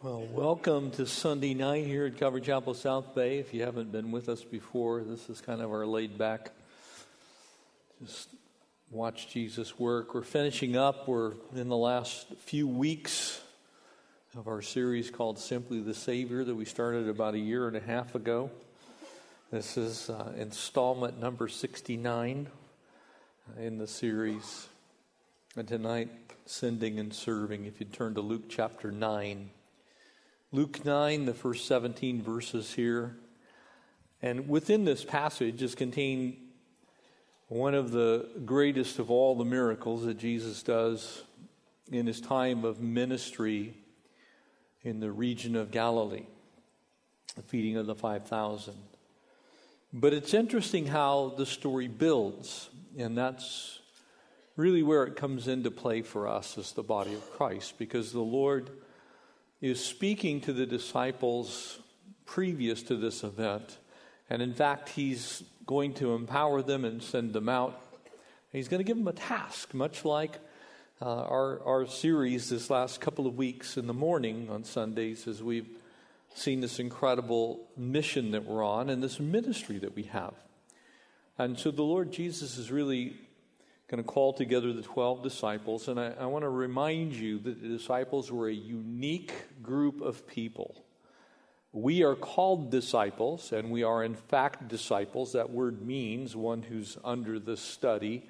Well, welcome to Sunday night here at Calvary Chapel South Bay. If you haven't been with us before, this is kind of our laid back, just watch Jesus work. We're finishing up, we're in the last few weeks of our series called Simply the Savior that we started about a year and a half ago. This is uh, installment number 69 in the series. And tonight, sending and serving. If you turn to Luke chapter 9. Luke 9, the first 17 verses here. And within this passage is contained one of the greatest of all the miracles that Jesus does in his time of ministry in the region of Galilee, the feeding of the 5,000. But it's interesting how the story builds, and that's really where it comes into play for us as the body of Christ, because the Lord is speaking to the disciples previous to this event. And in fact, he's going to empower them and send them out. He's going to give them a task, much like uh, our, our series this last couple of weeks in the morning on Sundays as we've seen this incredible mission that we're on and this ministry that we have. And so the Lord Jesus is really going to call together the 12 disciples. And I, I want to remind you that the disciples were a unique group of people. We are called disciples, and we are in fact disciples. That word means one who's under the study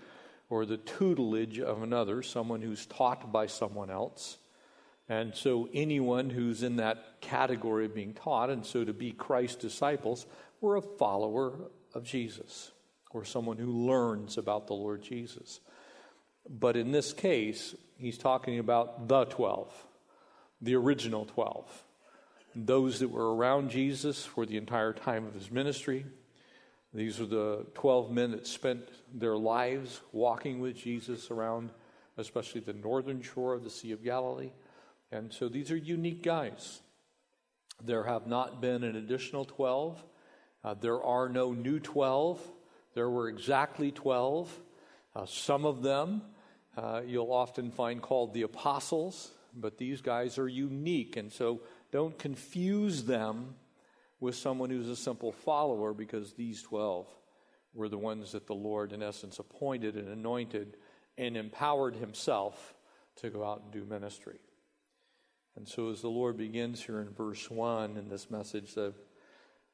or the tutelage of another, someone who's taught by someone else. And so, anyone who's in that category of being taught, and so to be Christ's disciples, we're a follower of Jesus or someone who learns about the Lord Jesus. But in this case, he's talking about the 12, the original 12, those that were around Jesus for the entire time of his ministry. These are the 12 men that spent their lives walking with Jesus around, especially the northern shore of the Sea of Galilee. And so these are unique guys. There have not been an additional 12. Uh, there are no new 12. There were exactly 12. Uh, some of them uh, you'll often find called the apostles, but these guys are unique. And so don't confuse them with someone who's a simple follower because these 12 were the ones that the Lord, in essence, appointed and anointed and empowered himself to go out and do ministry. And so, as the Lord begins here in verse 1 in this message of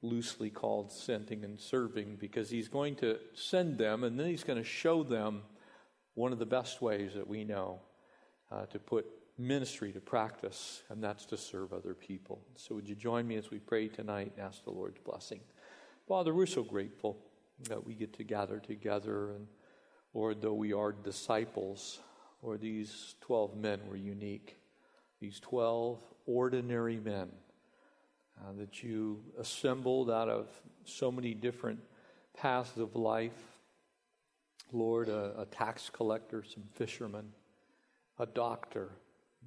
loosely called sending and serving because he's going to send them and then he's going to show them one of the best ways that we know uh, to put ministry to practice, and that's to serve other people. So, would you join me as we pray tonight and ask the Lord's blessing? Father, we're so grateful that we get to gather together, and Lord, though we are disciples, or these 12 men were unique, these 12 ordinary men uh, that you assembled out of so many different paths of life. Lord, a, a tax collector, some fishermen, a doctor,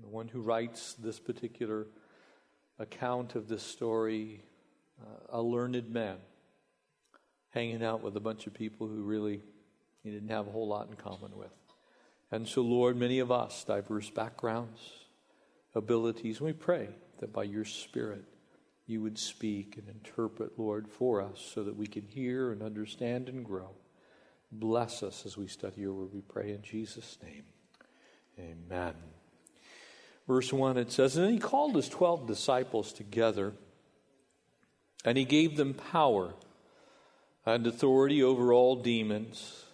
the one who writes this particular account of this story, uh, a learned man, hanging out with a bunch of people who really he didn't have a whole lot in common with. And so, Lord, many of us, diverse backgrounds, abilities, we pray that by your Spirit, you would speak and interpret, Lord, for us so that we can hear and understand and grow. Bless us as we study your word, we pray in Jesus' name. Amen. Verse 1 it says, And he called his twelve disciples together, and he gave them power and authority over all demons,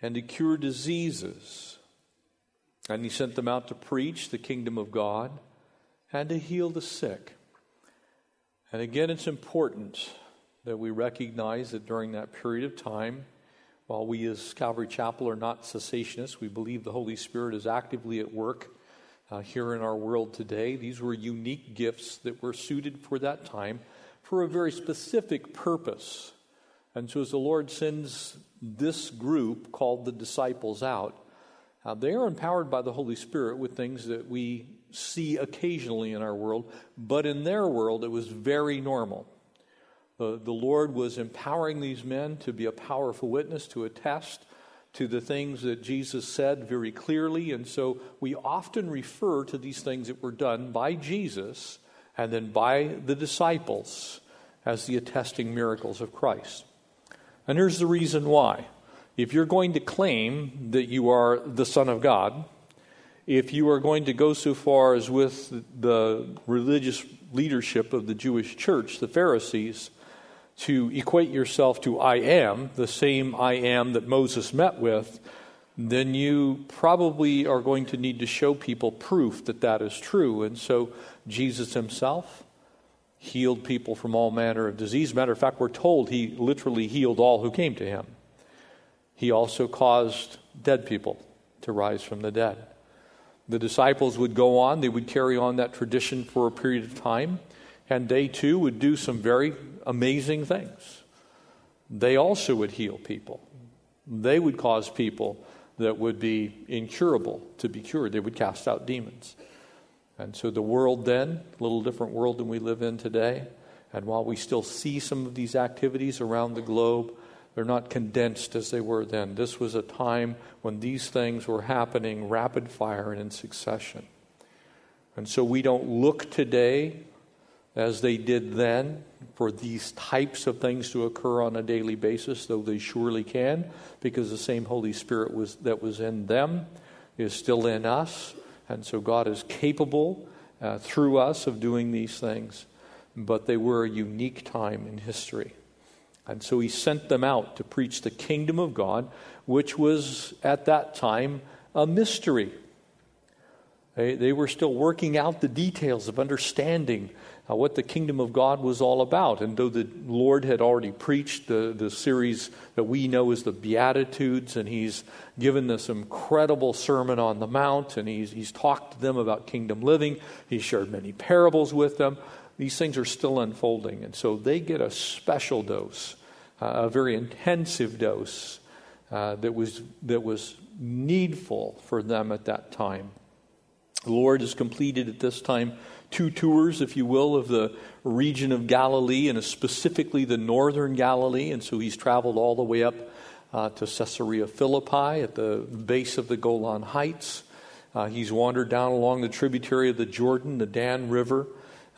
and to cure diseases. And he sent them out to preach the kingdom of God and to heal the sick. And again, it's important that we recognize that during that period of time, while we as Calvary Chapel are not cessationists, we believe the Holy Spirit is actively at work uh, here in our world today. These were unique gifts that were suited for that time for a very specific purpose. And so, as the Lord sends this group called the disciples out, uh, they are empowered by the Holy Spirit with things that we see occasionally in our world, but in their world it was very normal. The, the Lord was empowering these men to be a powerful witness, to attest to the things that Jesus said very clearly. And so we often refer to these things that were done by Jesus and then by the disciples as the attesting miracles of Christ. And here's the reason why. If you're going to claim that you are the Son of God, if you are going to go so far as with the religious leadership of the Jewish church, the Pharisees, to equate yourself to I am, the same I am that Moses met with, then you probably are going to need to show people proof that that is true. And so Jesus himself healed people from all manner of disease. Matter of fact, we're told he literally healed all who came to him. He also caused dead people to rise from the dead. The disciples would go on, they would carry on that tradition for a period of time, and they too would do some very amazing things. They also would heal people. They would cause people that would be incurable to be cured. They would cast out demons. And so the world then, a little different world than we live in today. And while we still see some of these activities around the globe, they're not condensed as they were then. This was a time when these things were happening rapid fire and in succession. And so we don't look today as they did then for these types of things to occur on a daily basis, though they surely can, because the same Holy Spirit was, that was in them is still in us. And so God is capable uh, through us of doing these things. But they were a unique time in history. And so he sent them out to preach the kingdom of God, which was at that time a mystery. They, they were still working out the details of understanding uh, what the kingdom of God was all about. And though the Lord had already preached the, the series that we know as the Beatitudes, and He's given this incredible Sermon on the Mount, and He's, he's talked to them about kingdom living, He's shared many parables with them, these things are still unfolding. And so they get a special dose, uh, a very intensive dose uh, that, was, that was needful for them at that time. The Lord has completed at this time two tours, if you will, of the region of Galilee and specifically the northern Galilee. And so he's traveled all the way up uh, to Caesarea Philippi at the base of the Golan Heights. Uh, he's wandered down along the tributary of the Jordan, the Dan River.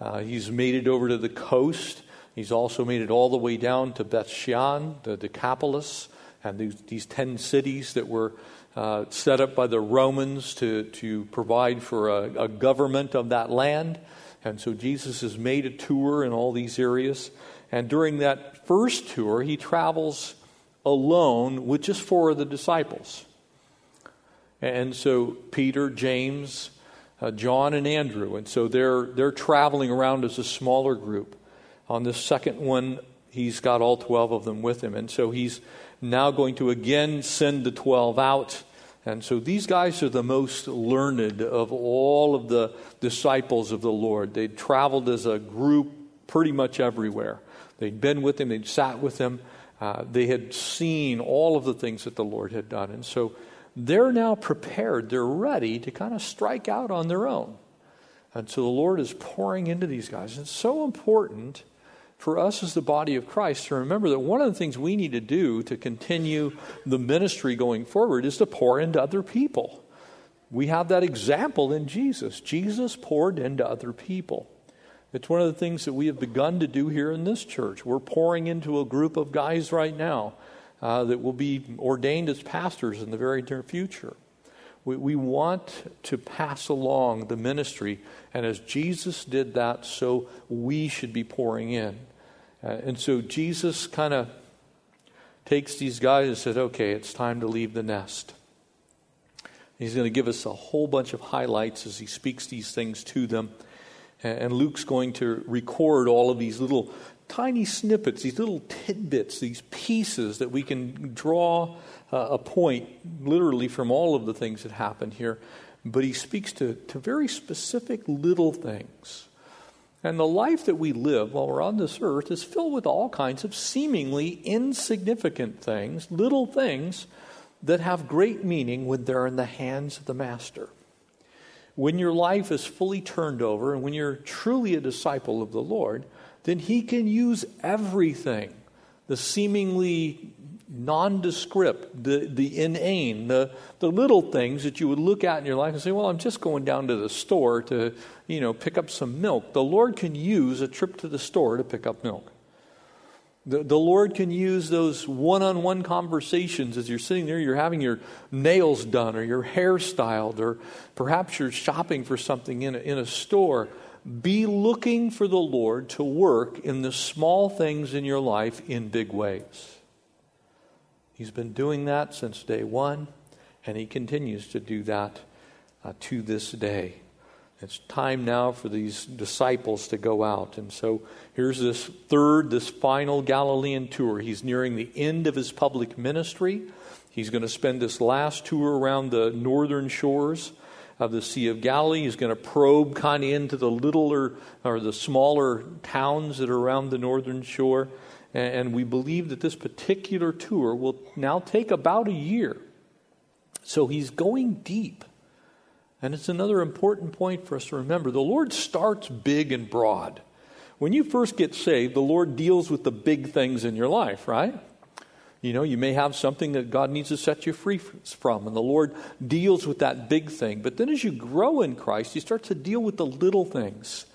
Uh, he's made it over to the coast. He's also made it all the way down to Beth Shean, the Decapolis, and these, these ten cities that were uh, set up by the Romans to, to provide for a, a, government of that land. And so Jesus has made a tour in all these areas. And during that first tour, he travels alone with just four of the disciples. And so Peter, James, uh, John, and Andrew. And so they're, they're traveling around as a smaller group. On the second one, he's got all 12 of them with him. And so he's now going to again send the 12 out. And so these guys are the most learned of all of the disciples of the Lord. They'd traveled as a group pretty much everywhere. They'd been with him, they'd sat with him, uh, they had seen all of the things that the Lord had done. And so they're now prepared, they're ready to kind of strike out on their own. And so the Lord is pouring into these guys. It's so important for us as the body of Christ to remember that one of the things we need to do to continue the ministry going forward is to pour into other people. We have that example in Jesus. Jesus poured into other people. It's one of the things that we have begun to do here in this church. We're pouring into a group of guys right now uh, that will be ordained as pastors in the very near future. We, we want to pass along the ministry, and as Jesus did that, so we should be pouring in. Uh, and so Jesus kind of takes these guys and says, okay, it's time to leave the nest. He's going to give us a whole bunch of highlights as he speaks these things to them. And Luke's going to record all of these little tiny snippets, these little tidbits, these pieces that we can draw uh, a point literally from all of the things that happened here. But he speaks to, to very specific little things and the life that we live while we're on this earth is filled with all kinds of seemingly insignificant things, little things that have great meaning when they're in the hands of the Master. When your life is fully turned over and when you're truly a disciple of the Lord, then He can use everything, the seemingly nondescript, the, the inane, the, the little things that you would look at in your life and say, well, I'm just going down to the store to, you know, pick up some milk. The Lord can use a trip to the store to pick up milk. The, the Lord can use those one on one conversations as you're sitting there, you're having your nails done or your hair styled, or perhaps you're shopping for something in a, in a store. Be looking for the Lord to work in the small things in your life in big ways. He's been doing that since day one, and he continues to do that uh, to this day. It's time now for these disciples to go out. And so here's this third, this final Galilean tour. He's nearing the end of his public ministry. He's going to spend this last tour around the northern shores of the Sea of Galilee. He's going to probe kind of into the littler or the smaller towns that are around the northern shore. And we believe that this particular tour will now take about a year. So he's going deep. And it's another important point for us to remember. The Lord starts big and broad. When you first get saved, the Lord deals with the big things in your life, right? You know, you may have something that God needs to set you free from, and the Lord deals with that big thing. But then as you grow in Christ, you start to deal with the little things,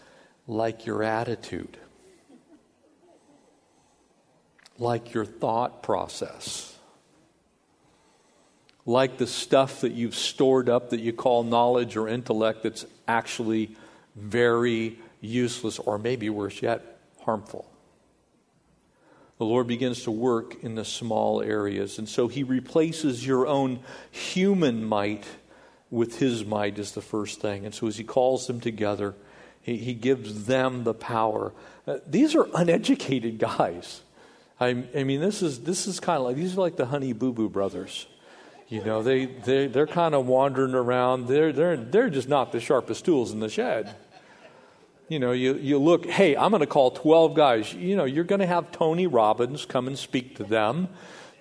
like your attitude like your thought process, like the stuff that you've stored up that you call knowledge or intellect that's actually very useless, or maybe worse yet, harmful. The Lord begins to work in the small areas, and so He replaces your own human might with His might, is the first thing. And so as He calls them together, He, he gives them the power. Uh, these are uneducated guys. I, I mean, this is this is kind of like these are like the Honey Boo Boo brothers. You know, they they they're kind of wandering around. They're they're they're just not the sharpest tools in the shed. You know, you, you look, hey, I'm going to call 12 guys. You know, you're going to have Tony Robbins come and speak to them.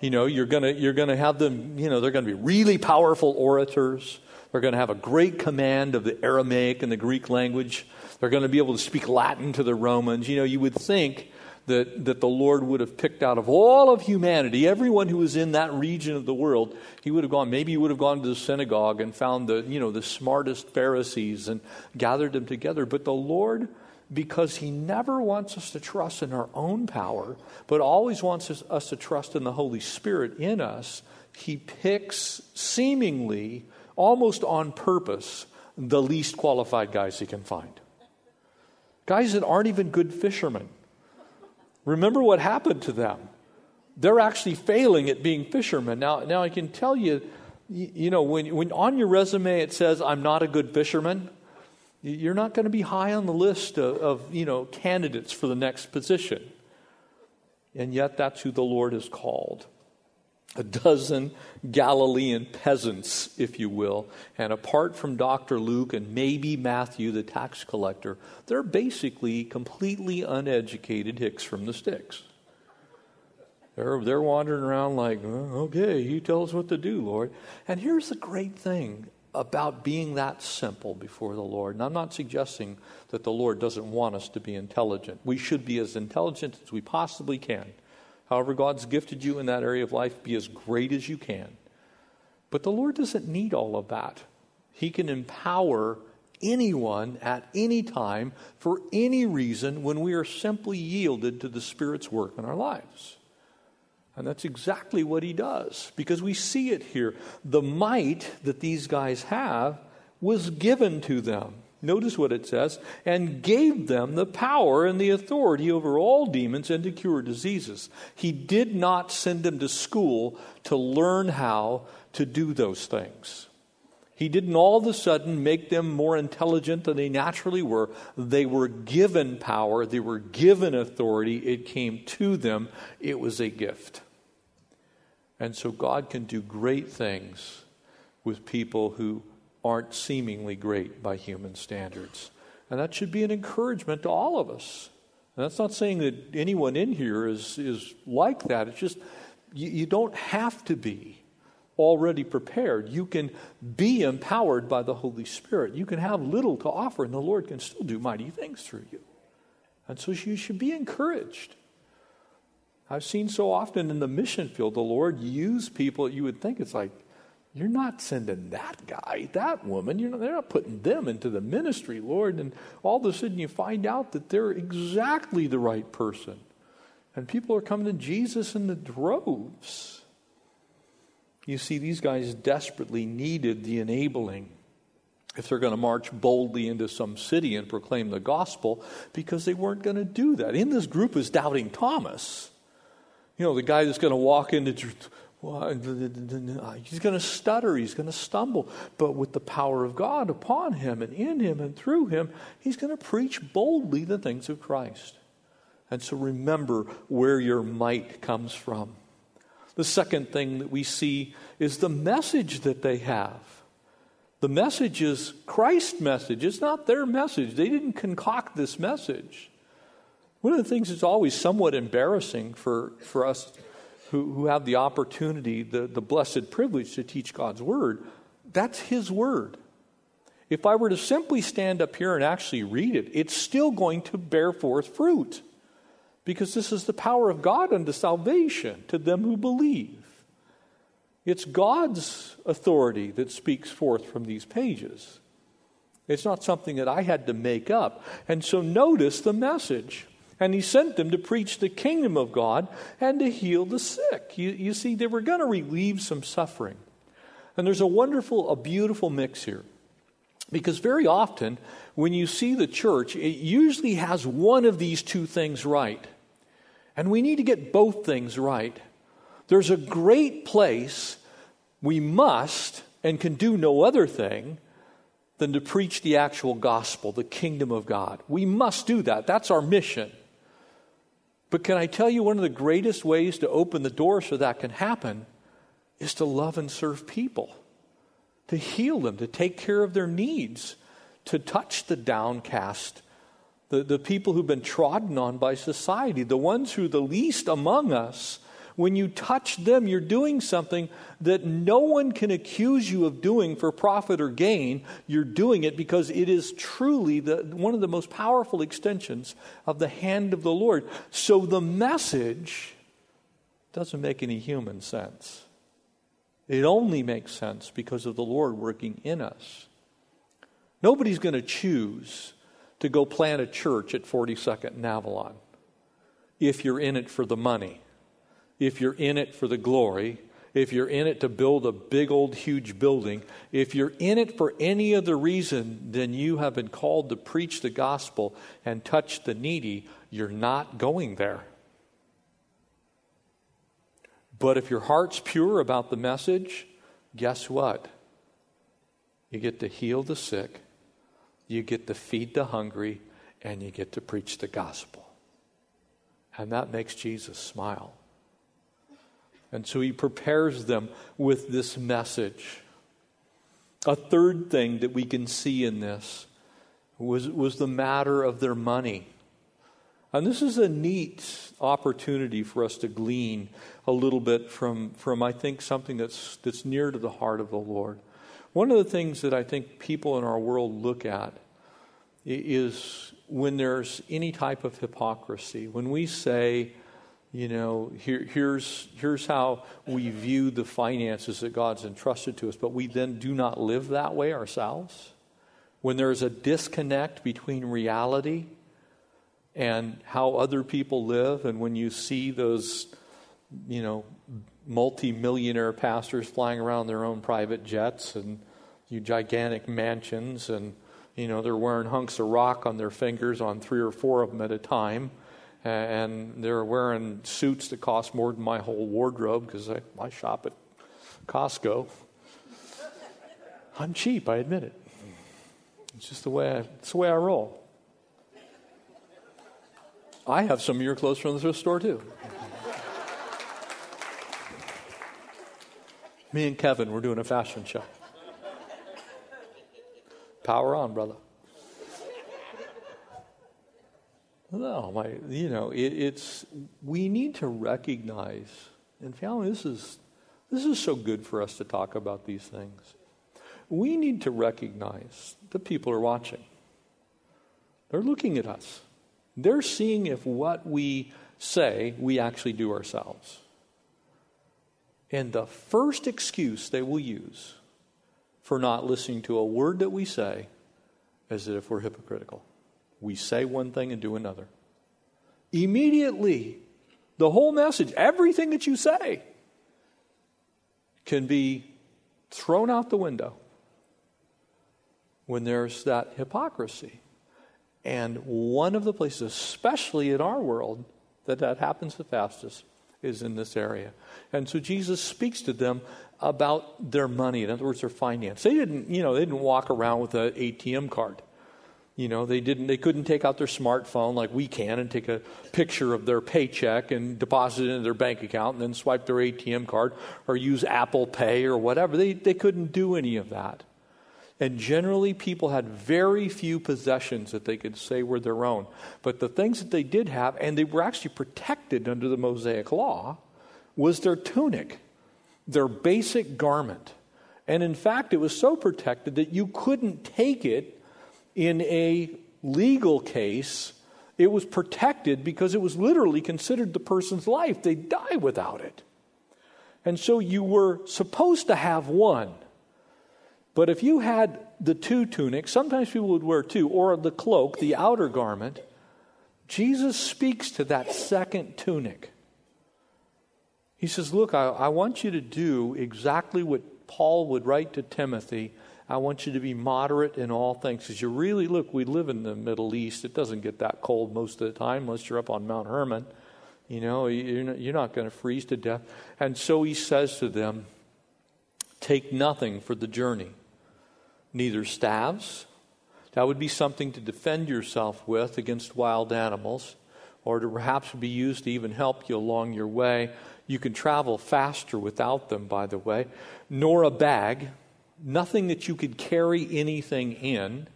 You know, you're going to you're going to have them, you know, they're going to be really powerful orators. They're going to have a great command of the Aramaic and the Greek language. They're going to be able to speak Latin to the Romans. You know, you would think that, that the Lord would have picked out of all of humanity, everyone who was in that region of the world, he would have gone, maybe he would have gone to the synagogue and found the, you know, the smartest Pharisees and gathered them together. But the Lord, because he never wants us to trust in our own power, but always wants us, us to trust in the Holy Spirit in us, he picks seemingly, almost on purpose, the least qualified guys he can find. Guys that aren't even good fishermen. Remember what happened to them. They're actually failing at being fishermen. Now, now I can tell you, you know, when, when on your resume it says, I'm not a good fisherman, you're not going to be high on the list of, of, you know, candidates for the next position. And yet that's who the Lord has called a dozen Galilean peasants, if you will. And apart from Dr. Luke and maybe Matthew, the tax collector, they're basically completely uneducated hicks from the sticks. They're, they're wandering around like, uh, okay, you tell us what to do, Lord. And here's the great thing about being that simple before the Lord. And I'm not suggesting that the Lord doesn't want us to be intelligent. We should be as intelligent as we possibly can. However, God's gifted you in that area of life, be as great as you can. But the Lord doesn't need all of that. He can empower anyone at any time for any reason when we are simply yielded to the Spirit's work in our lives. And that's exactly what he does because we see it here. The might that these guys have was given to them. Notice what it says, and gave them the power and the authority over all demons and to cure diseases. He did not send them to school to learn how to do those things. He didn't all of a sudden make them more intelligent than they naturally were. They were given power, they were given authority. It came to them, it was a gift. And so God can do great things with people who aren't seemingly great by human standards. And that should be an encouragement to all of us. And that's not saying that anyone in here is, is like that. It's just you, you don't have to be already prepared. You can be empowered by the Holy Spirit. You can have little to offer, and the Lord can still do mighty things through you. And so you should be encouraged. I've seen so often in the mission field, the Lord use people you would think it's like, you're not sending that guy, that woman. You're not, they're not putting them into the ministry, Lord. And all of a sudden you find out that they're exactly the right person. And people are coming to Jesus in the droves. You see, these guys desperately needed the enabling if they're going to march boldly into some city and proclaim the gospel because they weren't going to do that. In this group is doubting Thomas. You know, the guy that's going to walk into Uh, he's going to stutter, he's going to stumble, but with the power of God upon him and in him and through him, he's going to preach boldly the things of Christ. And so remember where your might comes from. The second thing that we see is the message that they have. The message is Christ's message. It's not their message. They didn't concoct this message. One of the things that's always somewhat embarrassing for, for us who, who have the opportunity, the, the blessed privilege to teach God's Word, that's His Word. If I were to simply stand up here and actually read it, it's still going to bear forth fruit because this is the power of God unto salvation to them who believe. It's God's authority that speaks forth from these pages. It's not something that I had to make up. And so notice the message. And he sent them to preach the kingdom of God and to heal the sick. You, you see, they were going to relieve some suffering. And there's a wonderful, a beautiful mix here. Because very often, when you see the church, it usually has one of these two things right. And we need to get both things right. There's a great place we must and can do no other thing than to preach the actual gospel, the kingdom of God. We must do that. That's our mission. But can I tell you one of the greatest ways to open the door so that can happen is to love and serve people, to heal them, to take care of their needs, to touch the downcast, the, the people who've been trodden on by society, the ones who are the least among us. When you touch them, you're doing something that no one can accuse you of doing for profit or gain. You're doing it because it is truly the, one of the most powerful extensions of the hand of the Lord. So the message doesn't make any human sense. It only makes sense because of the Lord working in us. Nobody's going to choose to go plant a church at 42nd and Avalon if you're in it for the money, if you're in it for the glory, if you're in it to build a big old huge building, if you're in it for any other reason than you have been called to preach the gospel and touch the needy, you're not going there. But if your heart's pure about the message, guess what? You get to heal the sick, you get to feed the hungry, and you get to preach the gospel. And that makes Jesus smile. And so he prepares them with this message. A third thing that we can see in this was, was the matter of their money. And this is a neat opportunity for us to glean a little bit from, from I think, something that's, that's near to the heart of the Lord. One of the things that I think people in our world look at is when there's any type of hypocrisy. When we say, you know, here, here's, here's how we view the finances that God's entrusted to us, but we then do not live that way ourselves. When there's a disconnect between reality and how other people live, and when you see those, you know, multi-millionaire pastors flying around their own private jets and you gigantic mansions and you know they're wearing hunks of rock on their fingers on three or four of them at a time Uh, and they're wearing suits that cost more than my whole wardrobe because I, I shop at Costco. I'm cheap, I admit it. It's just the way I, it's the way I roll. I have some of your clothes from the thrift store too. Me and Kevin, we're doing a fashion show. Power on, brother. No, my, you know, it, it's we need to recognize, and family, this is this is so good for us to talk about these things. We need to recognize that people are watching. They're looking at us. They're seeing if what we say we actually do ourselves. And the first excuse they will use for not listening to a word that we say is that if we're hypocritical. We say one thing and do another. Immediately, the whole message, everything that you say, can be thrown out the window when there's that hypocrisy. And one of the places, especially in our world, that that happens the fastest is in this area. And so Jesus speaks to them about their money. In other words, their finance. They didn't, you know, they didn't walk around with an ATM card. You know, they didn't they couldn't take out their smartphone like we can and take a picture of their paycheck and deposit it into their bank account and then swipe their ATM card or use Apple Pay or whatever. They they couldn't do any of that. And generally, people had very few possessions that they could say were their own. But the things that they did have, and they were actually protected under the Mosaic law, was their tunic, their basic garment. And in fact, it was so protected that you couldn't take it in a legal case. It was protected because it was literally considered the person's life. They'd die without it. And so you were supposed to have one. But if you had the two tunics, sometimes people would wear two, or the cloak, the outer garment, Jesus speaks to that second tunic. He says, Look, I, I, want you to do exactly what Paul would write to Timothy. I want you to be moderate in all things. Because you really look, we live in the Middle East. It doesn't get that cold most of the time unless you're up on Mount Hermon. You know, you're not, you're not going to freeze to death. And so he says to them, Take nothing for the journey neither staves. That would be something to defend yourself with against wild animals, or to perhaps be used to even help you along your way. You can travel faster without them, by the way. Nor a bag, nothing that you could carry anything in.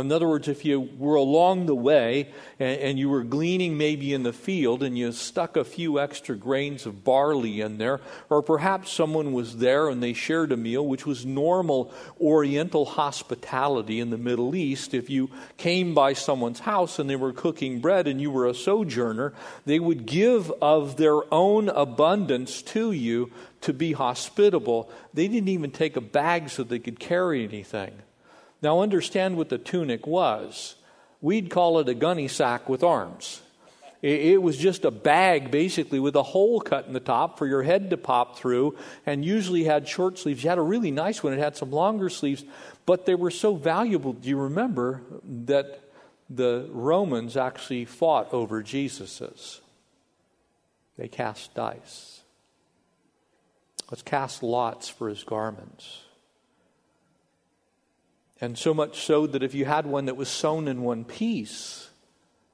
In other words, if you were along the way and, and, you were gleaning maybe in the field and you stuck a few extra grains of barley in there, or perhaps someone was there and they shared a meal, which was normal Oriental hospitality in the Middle East. If you came by someone's house and they were cooking bread and you were a sojourner, they would give of their own abundance to you to be hospitable. They didn't even take a bag so they could carry anything. Now, understand what the tunic was. We'd call it a gunny sack with arms. It was just a bag, basically, with a hole cut in the top for your head to pop through, and usually had short sleeves. You had a really nice one, it had some longer sleeves, but they were so valuable. Do you remember that the Romans actually fought over Jesus's? They cast dice. Let's cast lots for his garments. And so much so that if you had one that was sewn in one piece,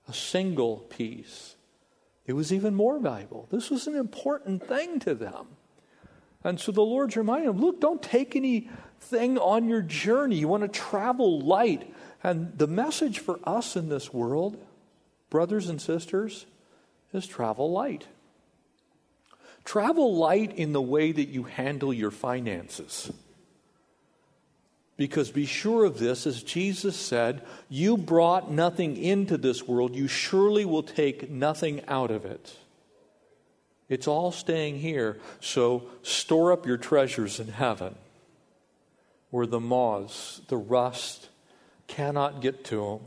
a single piece, it was even more valuable. This was an important thing to them. And so the Lord's reminding them look, don't take anything on your journey. You want to travel light. And the message for us in this world, brothers and sisters, is travel light. Travel light in the way that you handle your finances. Because be sure of this, as Jesus said, you brought nothing into this world, you surely will take nothing out of it. It's all staying here, so store up your treasures in heaven where the moths, the rust cannot get to them,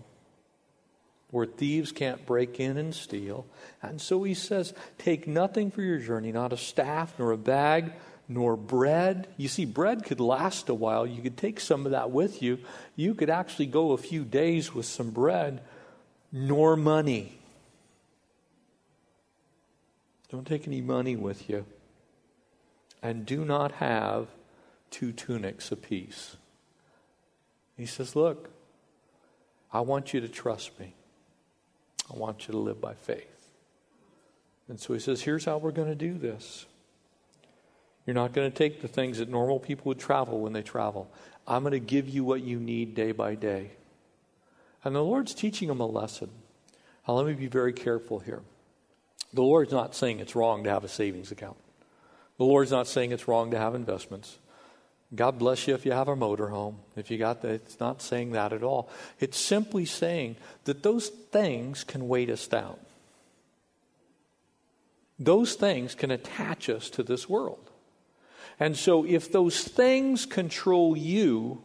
where thieves can't break in and steal. And so he says, Take nothing for your journey, not a staff, nor a bag nor bread. You see, bread could last a while. You could take some of that with you. You could actually go a few days with some bread, nor money. Don't take any money with you. And do not have two tunics apiece. He says, Look, I want you to trust me. I want you to live by faith. And so he says, Here's how we're going to do this. You're not going to take the things that normal people would travel when they travel. I'm going to give you what you need day by day. And the Lord's teaching them a lesson. Now, let me be very careful here. The Lord's not saying it's wrong to have a savings account. The Lord's not saying it's wrong to have investments. God bless you if you have a motorhome. If you got that, it's not saying that at all. It's simply saying that those things can weight us down. those things can attach us to this world. And so, if those things control you,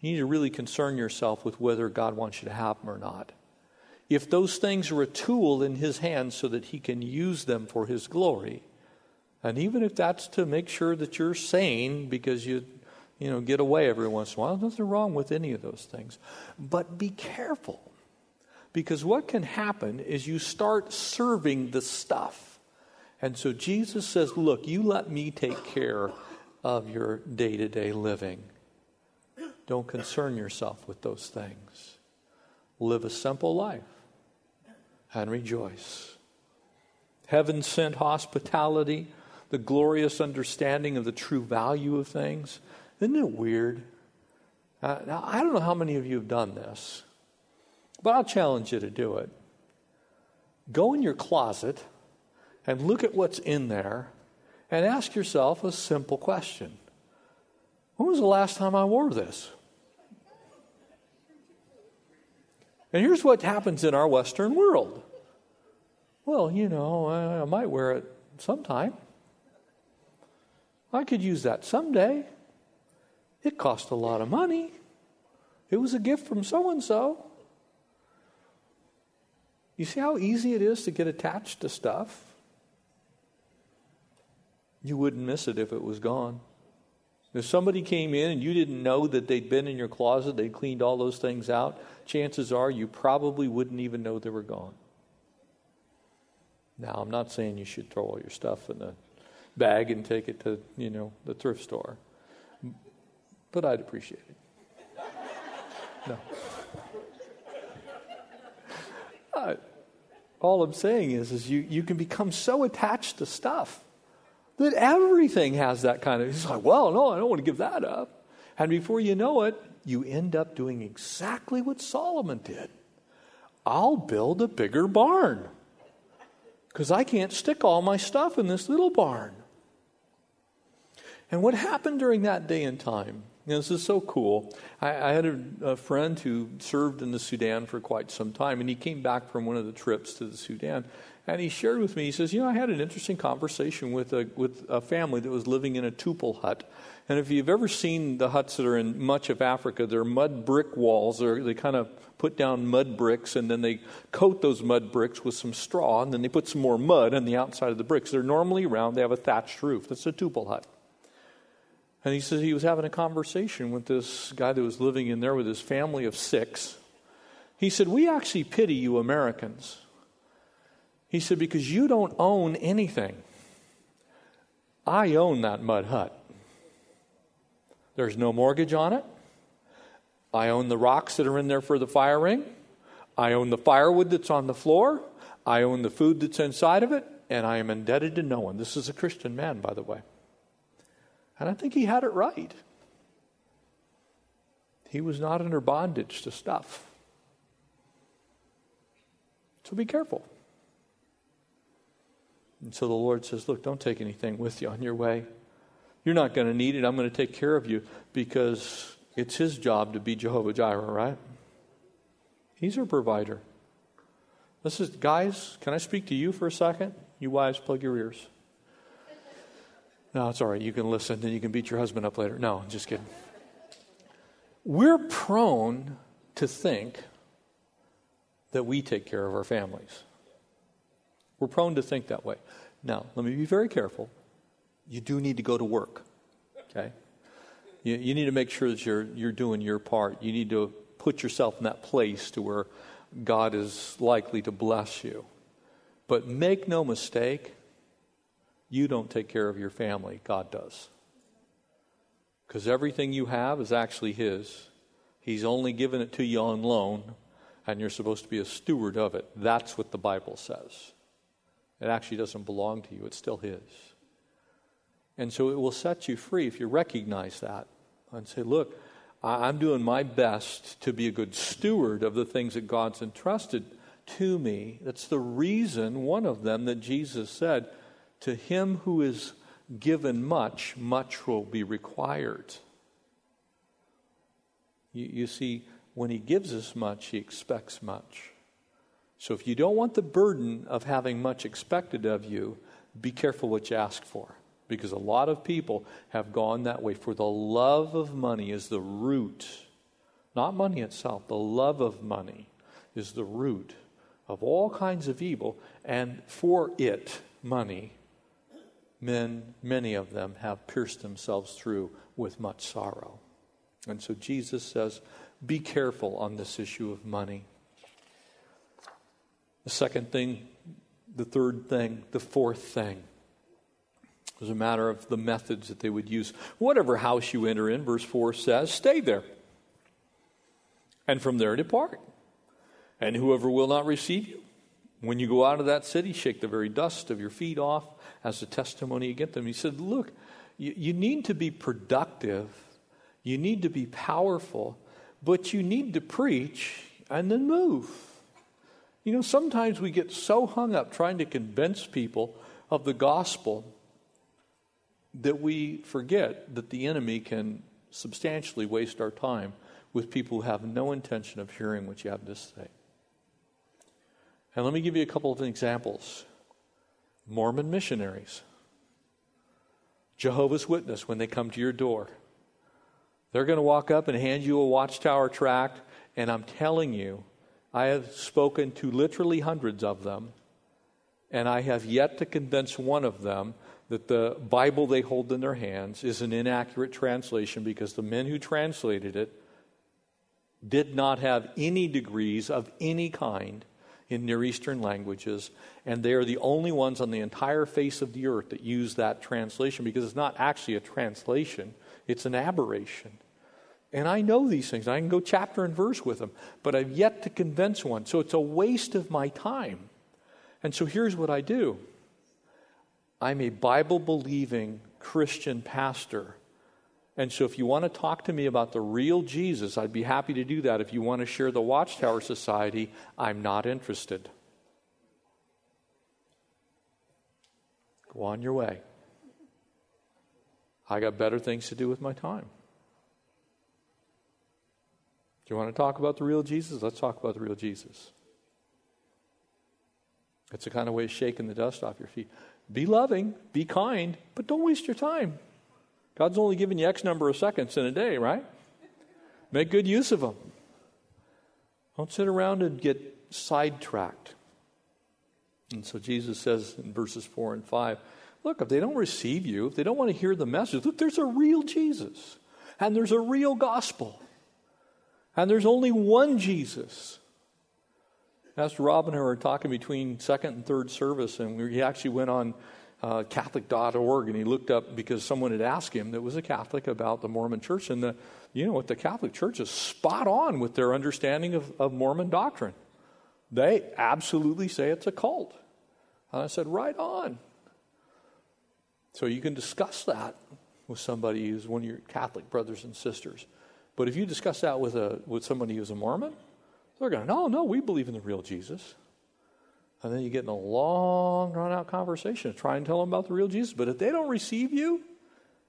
you need to really concern yourself with whether God wants you to have them or not. If those things are a tool in His hands so that He can use them for His glory, and even if that's to make sure that you're sane because you, you know, get away every once in a while, nothing wrong with any of those things. But be careful because what can happen is you start serving the stuff. And so Jesus says, Look, you let me take care of your day to day living. Don't concern yourself with those things. Live a simple life and rejoice. Heaven sent hospitality, the glorious understanding of the true value of things. Isn't it weird? Uh, now, I don't know how many of you have done this, but I'll challenge you to do it. Go in your closet and look at what's in there and ask yourself a simple question When was the last time I wore this? And here's what happens in our Western world. Well, you know, I, might wear it sometime. I could use that someday. It cost a lot of money. It was a gift from so and so. You see how easy it is to get attached to stuff? You wouldn't miss it if it was gone. If somebody came in and you didn't know that they'd been in your closet, they'd cleaned all those things out, chances are you probably wouldn't even know they were gone. Now, I'm not saying you should throw all your stuff in a bag and take it to, you know, the thrift store. But I'd appreciate it. No. All I'm saying is, is you, you can become so attached to stuff that everything has that kind of. He's like, well, no, I don't want to give that up. And before you know it, you end up doing exactly what Solomon did. I'll build a bigger barn because I can't stick all my stuff in this little barn. And what happened during that day and time? You know, this is so cool. I, I had a, a, friend who served in the Sudan for quite some time, and he came back from one of the trips to the Sudan. And he shared with me, he says, You know, I had an interesting conversation with a, with a family that was living in a tukul hut. And if you've ever seen the huts that are in much of Africa, they're mud brick walls. They're, they kind of put down mud bricks and then they coat those mud bricks with some straw and then they put some more mud on the outside of the bricks. They're normally round, they have a thatched roof. That's a tukul hut. And he says he was having a conversation with this guy that was living in there with his family of six. He said, We actually pity you Americans. He said, Because you don't own anything. I own that mud hut. There's no mortgage on it. I own the rocks that are in there for the fire ring. I own the firewood that's on the floor. I own the food that's inside of it. And I am indebted to no one. This is a Christian man, by the way. And I think he had it right. He was not under bondage to stuff. So be careful. And so the Lord says, Look, don't take anything with you on your way. You're not going to need it. I'm going to take care of you because it's His job to be Jehovah Jireh, right? He's our provider. This is, guys, can I speak to you for a second? You wives, plug your ears. No, it's all right. You can listen and you can beat your husband up later. No, just kidding. We're prone to think that we take care of our families. We're prone to think that way. Now, let me be very careful you do need to go to work. Okay? You, you need to make sure that you're, you're doing your part. You need to put yourself in that place to where God is likely to bless you. But make no mistake, you don't take care of your family, God does. Because everything you have is actually His. He's only given it to you on loan, and you're supposed to be a steward of it. That's what the Bible says. It actually doesn't belong to you, it's still His. And so it will set you free if you recognize that and say, look, I'm doing my best to be a good steward of the things that God's entrusted to me. That's the reason, one of them, that Jesus said, To him who is given much, much will be required. You, you see, when he gives us much, he expects much. So if you don't want the burden of having much expected of you, be careful what you ask for. Because a lot of people have gone that way. For the love of money is the root, not money itself, the love of money is the root of all kinds of evil. And for it, money, men, many of them, have pierced themselves through with much sorrow. And so Jesus says, be careful on this issue of money. The second thing, the third thing, the fourth thing was a matter of the methods that they would use. Whatever house you enter in, verse 4 says, stay there. And from there depart. And whoever will not receive you, when you go out of that city, shake the very dust of your feet off as a testimony against them. He said, Look, you, you need to be productive, you need to be powerful, but you need to preach and then move. You know, sometimes we get so hung up trying to convince people of the gospel that we forget that the enemy can substantially waste our time with people who have no intention of hearing what you have to say. And let me give you a couple of examples Mormon missionaries, Jehovah's Witness, when they come to your door. They're going to walk up and hand you a Watchtower tract, and I'm telling you, I have spoken to literally hundreds of them, and I have yet to convince one of them that the Bible they hold in their hands is an inaccurate translation because the men who translated it did not have any degrees of any kind in Near Eastern languages, and they are the only ones on the entire face of the earth that use that translation because it's not actually a translation, it's an aberration. And I know these things. I can go chapter and verse with them, but I've yet to convince one. So it's a waste of my time. And so here's what I do I'm a Bible believing Christian pastor. And so if you want to talk to me about the real Jesus, I'd be happy to do that. If you want to share the Watchtower Society, I'm not interested. Go on your way. I got better things to do with my time. Do you want to talk about the real Jesus? Let's talk about the real Jesus. It's a kind of way of shaking the dust off your feet. Be loving, be kind, but don't waste your time. God's only given you X number of seconds in a day, right? Make good use of them. Don't sit around and get sidetracked. And so Jesus says in verses 4 and 5 look, if they don't receive you, if they don't want to hear the message, look, there's a real Jesus, and there's a real gospel. And there's only one Jesus. Pastor Rob and I were talking between second and third service, and we actually went on uh, Catholic.org and he looked up because someone had asked him that was a Catholic about the Mormon church. And the, you know what? The Catholic church is spot on with their understanding of, of Mormon doctrine. They absolutely say it's a cult. And I said, right on. So you can discuss that with somebody who's one of your Catholic brothers and sisters. But if you discuss that with, a, with somebody who's a Mormon, they're going, no, no, we believe in the real Jesus. And then you get in a long, drawn out conversation to try and tell them about the real Jesus. But if they don't receive you,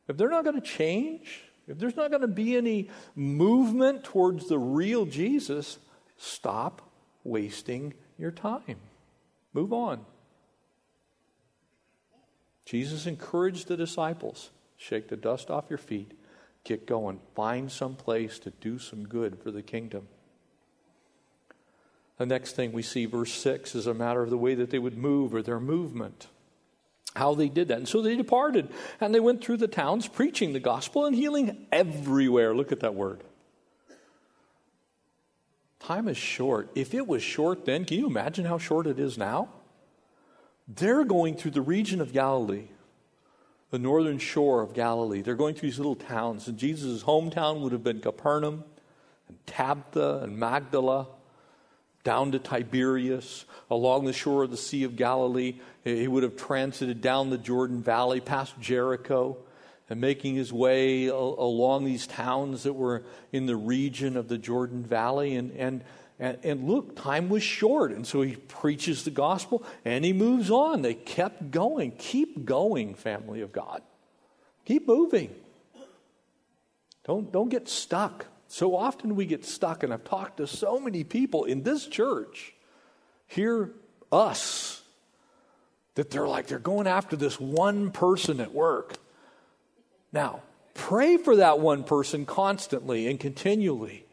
if they're not going to change, if there's not going to be any movement towards the real Jesus, stop wasting your time. Move on. Jesus encouraged the disciples shake the dust off your feet Get going. Find some place to do some good for the kingdom. The next thing we see, verse 6, is a matter of the way that they would move or their movement, how they did that. And so they departed and they went through the towns preaching the gospel and healing everywhere. Look at that word. Time is short. If it was short then, can you imagine how short it is now? They're going through the region of Galilee the northern shore of Galilee. They're going through these little towns, and Jesus' hometown would have been Capernaum, and Tabgha, and Magdala, down to Tiberias, along the shore of the Sea of Galilee. He would have transited down the Jordan Valley, past Jericho, and making his way along these towns that were in the region of the Jordan Valley. And, and and, and, look, time was short. And so he preaches the gospel and he moves on. They kept going. Keep going, family of God. Keep moving. Don't, don't get stuck. So often we get stuck, and I've talked to so many people in this church Hear us. That they're like, they're going after this one person at work. Now, pray for that one person constantly and continually.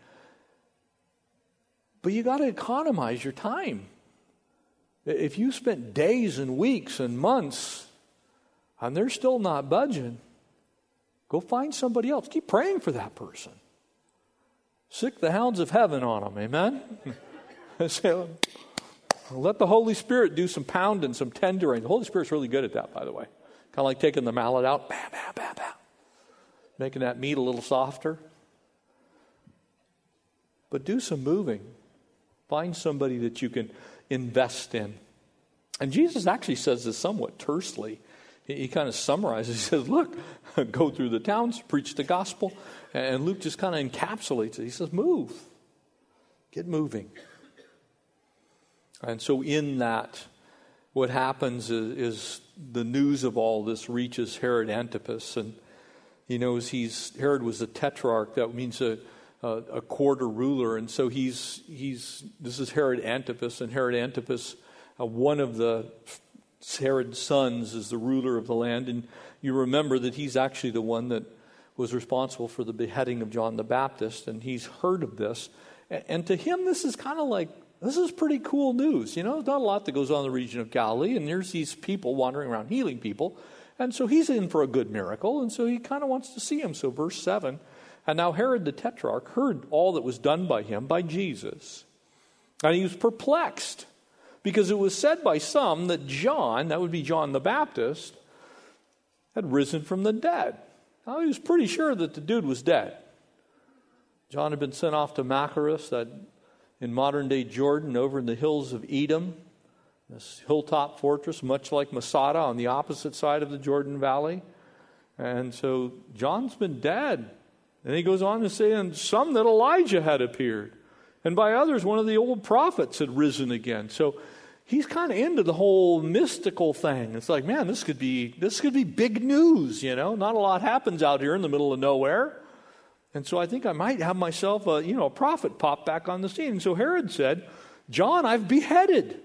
But you got to economize your time. If you spent days and weeks and months and they're still not budging, go find somebody else. Keep praying for that person. Sick the hounds of heaven on them, amen? let the Holy Spirit do some pounding, some tendering. The Holy Spirit's really good at that, by the way. Kind of like taking the mallet out, bam, bam, bam, bam, making that meat a little softer. But do some moving. Find somebody that you can invest in. And Jesus actually says this somewhat tersely. He, he kind of summarizes. He says, Look, go through the towns, preach the gospel. And Luke just kind of encapsulates it. He says, Move, get moving. And so, in that, what happens is, is the news of all this reaches Herod Antipas. And he knows he's, Herod was a tetrarch. That means a uh, a quarter ruler, and so he's he's this is Herod Antipas, and Herod Antipas, uh, one of the Herod's sons, is the ruler of the land, and you remember that he's actually the one that was responsible for the beheading of John the Baptist, and he's heard of this, and, and to him this is kind of like this is pretty cool news. You know, there's not a lot that goes on in the region of Galilee, and there's these people wandering around healing people. And so he's in for a good miracle, and so he kind of wants to see him. So, verse 7 and now Herod the Tetrarch heard all that was done by him by Jesus. And he was perplexed because it was said by some that John, that would be John the Baptist, had risen from the dead. Now he was pretty sure that the dude was dead. John had been sent off to Machaerus, that in modern day Jordan, over in the hills of Edom, this hilltop fortress, much like Masada on the opposite side of the Jordan Valley. And so John's been dead and he goes on to say, and some that Elijah had appeared. And by others, one of the old prophets had risen again. So he's kind of into the whole mystical thing. It's like, man, this could be this could be big news, you know. Not a lot happens out here in the middle of nowhere. And so I think I might have myself a, you know, a prophet pop back on the scene. And so Herod said, John, I've beheaded.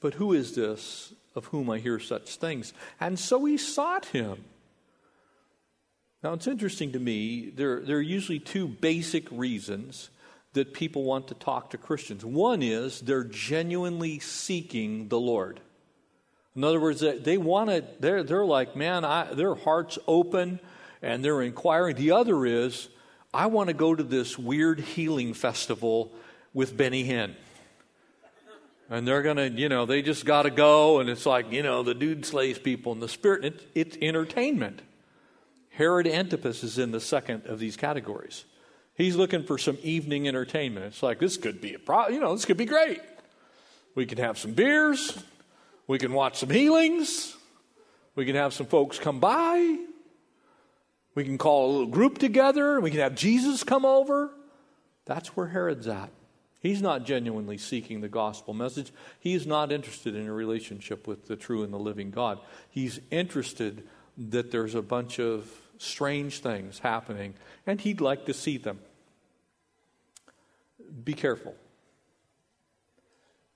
But who is this of whom I hear such things? And so he sought him. Now, it's interesting to me, there, there are usually two basic reasons that people want to talk to Christians. One is they're genuinely seeking the Lord. In other words, they want to, they're, they're like, man, I, their heart's open and they're inquiring. The other is, I want to go to this weird healing festival with Benny Hinn. And they're going to, you know, they just got to go. And it's like, you know, the dude slays people in the spirit. It, it's entertainment. Herod Antipas is in the second of these categories. He's looking for some evening entertainment. It's like, this could be a pro, you know, this could be great. We can have some beers. We can watch some healings. We can have some folks come by. We can call a little group together. We can have Jesus come over. That's where Herod's at. He's not genuinely seeking the gospel message. He's not interested in a relationship with the true and the living God. He's interested that there's a bunch of strange things happening, and he'd like to see them. Be careful.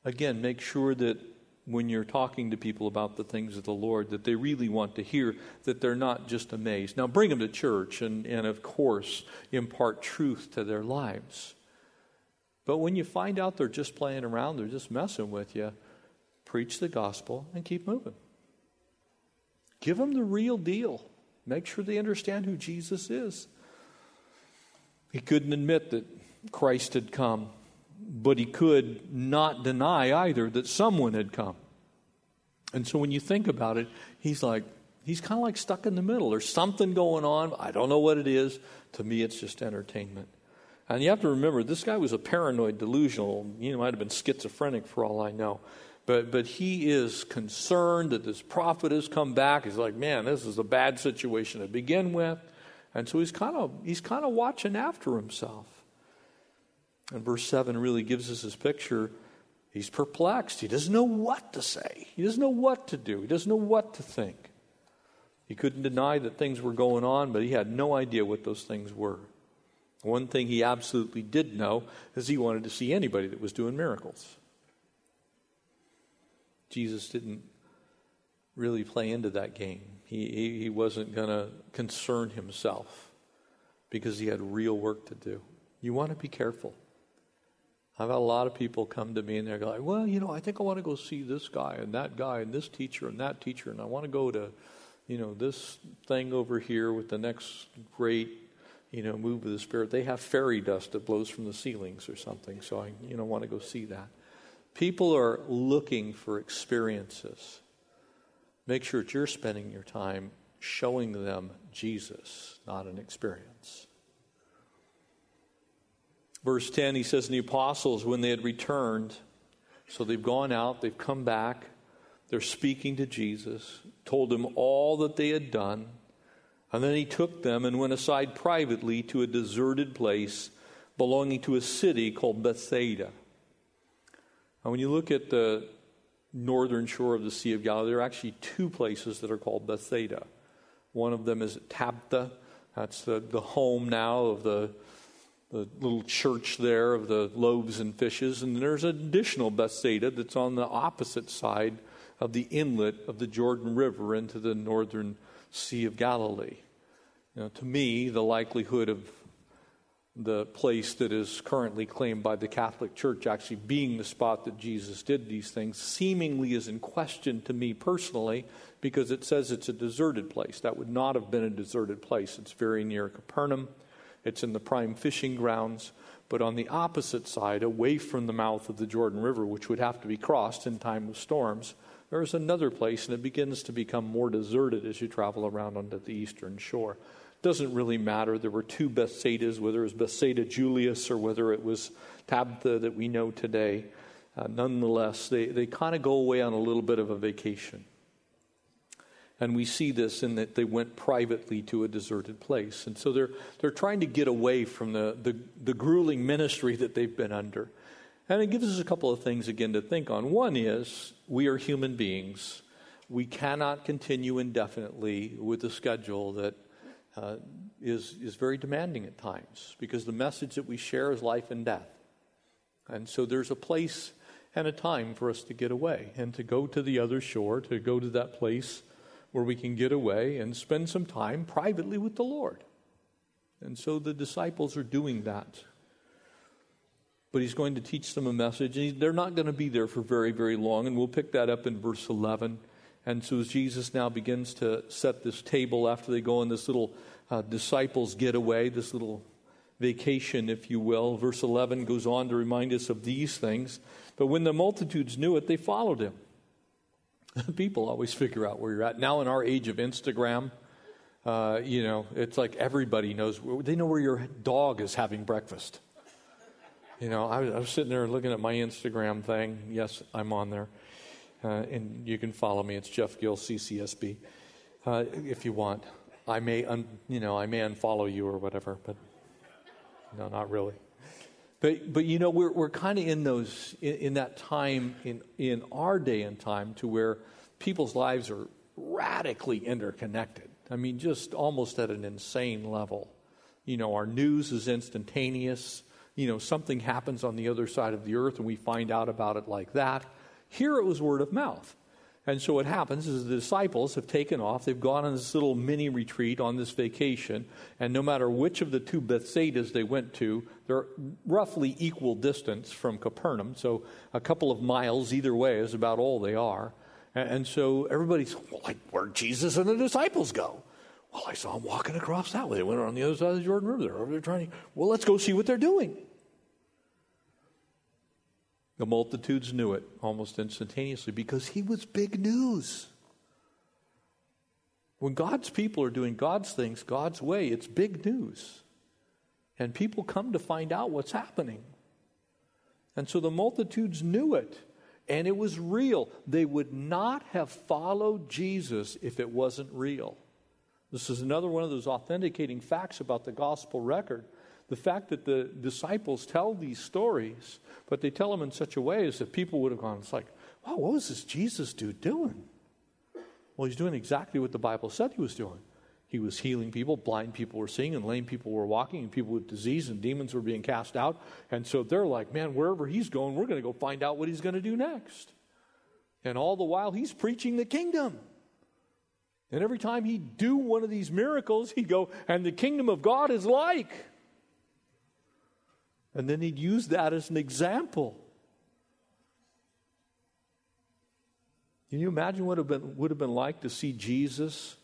Again, make sure that when you're talking to people about the things of the Lord, that they really want to hear, that they're not just amazed. Now, bring them to church and, and of course, impart truth to their lives. But when you find out they're just playing around, they're just messing with you, preach the gospel and keep moving. Give them the real deal. Make sure they understand who Jesus is. He couldn't admit that Christ had come, but he could not deny either that someone had come. And so when you think about it, he's like, he's kind of like stuck in the middle. There's something going on. I don't know what it is. To me, it's just entertainment. And you have to remember, this guy was a paranoid, delusional. He might have been schizophrenic for all I know. But, but he is concerned that this prophet has come back. He's like, man, this is a bad situation to begin with. And so he's kind of, he's kind of watching after himself. And verse 7 really gives us his picture. He's perplexed. He doesn't know what to say, he doesn't know what to do, he doesn't know what to think. He couldn't deny that things were going on, but he had no idea what those things were. One thing he absolutely did know is he wanted to see anybody that was doing miracles. Jesus didn't really play into that game. He, he, wasn't going to concern himself because he had real work to do. You want to be careful. I've had a lot of people come to me and they're like, well, you know, I think I want to go see this guy and that guy and this teacher and that teacher, and I want to go to, you know, this thing over here with the next great, you know, move of the Spirit. They have fairy dust that blows from the ceilings or something, so I, you know, want to go see that. People are looking for experiences. Make sure that you're spending your time showing them Jesus, not an experience. Verse 10, he says, the apostles, when they had returned, so they've gone out, they've come back, they're speaking to Jesus, told him all that they had done, and then he took them and went aside privately to a deserted place belonging to a city called Bethsaida. And when you look at the northern shore of the Sea of Galilee, there are actually two places that are called Bethsaida. One of them is Tabgha, that's the, the home now of the the little church there of the loaves and fishes. And there's an additional Bethsaida that's on the opposite side of the inlet of the Jordan River into the northern Sea of Galilee. Now, to me, the likelihood of the place that is currently claimed by the Catholic Church actually being the spot that Jesus did these things seemingly is in question to me personally because it says it's a deserted place. That would not have been a deserted place. It's very near Capernaum. It's in the prime fishing grounds. But on the opposite side, away from the mouth of the Jordan River, which would have to be crossed in time of storms, there is another place, and it begins to become more deserted as you travel around onto the eastern shore. Doesn't really matter. There were two Bethsaidas, whether it was Bethsaida Julias or whether it was Tabgha that we know today. Uh, nonetheless, they, they kind of go away on a little bit of a vacation. And we see this in that they went privately to a deserted place. And so they're, they're trying to get away from the, the, the grueling ministry that they've been under. And it gives us a couple of things again to think on. One is we are human beings. We cannot continue indefinitely with the schedule that uh, is is, very demanding at times because the message that we share is life and death. And so there's a place and a time for us to get away and to go to the other shore, to go to that place where we can get away and spend some time privately with the Lord. And so the disciples are doing that. But he's going to teach them a message, and they're not going to be there for very, very long. And we'll pick that up in verse 11. And so as Jesus now begins to set this table after they go on this little uh, disciples getaway, this little vacation, if you will, verse 11 goes on to remind us of these things. But when the multitudes knew it, they followed him. People always figure out where you're at. Now, in our age of Instagram, uh, you know, it's like everybody knows, they know where your dog is having breakfast. You know, I was, I was sitting there looking at my Instagram thing. Yes, I'm on there. Uh, and you can follow me. It's Jeff Gill, CCSB, uh, if you want. I may, un, you know, I may unfollow you or whatever, but no, not really. But, but you know, we're, we're kind of in those, in, in, that time, in, in our day and time, to where people's lives are radically interconnected. I mean, just almost at an insane level. You know, our news is instantaneous. You know, something happens on the other side of the earth and we find out about it like that. Here it was word of mouth. And so what happens is the disciples have taken off. They've gone on this little mini retreat on this vacation. And no matter which of the two Bethsaidas they went to, they're roughly equal distance from Capernaum. So a couple of miles either way is about all they are. And so everybody's, like, where'd Jesus and the disciples go? Well, I saw them walking across that way. They went on the other side of the Jordan River. They're over there trying to, well, let's go see what they're doing. The multitudes knew it almost instantaneously because he was big news. When God's people are doing God's things God's way, it's big news. And people come to find out what's happening. And so the multitudes knew it, and it was real. They would not have followed Jesus if it wasn't real. This is another one of those authenticating facts about the gospel record. The fact that the disciples tell these stories, but they tell them in such a way as that people would have gone, it's like, wow, what was this Jesus dude doing? Well, he's doing exactly what the Bible said he was doing. He was healing people. Blind people were seeing, and lame people were walking, and people with disease and demons were being cast out. And so they're like, man, wherever he's going, we're going to go find out what he's going to do next. And all the while, he's preaching the kingdom. And every time he'd do one of these miracles, he'd go, and the kingdom of God is like. And then he'd use that as an example. Can you imagine what it would have been, would have been like to see Jesus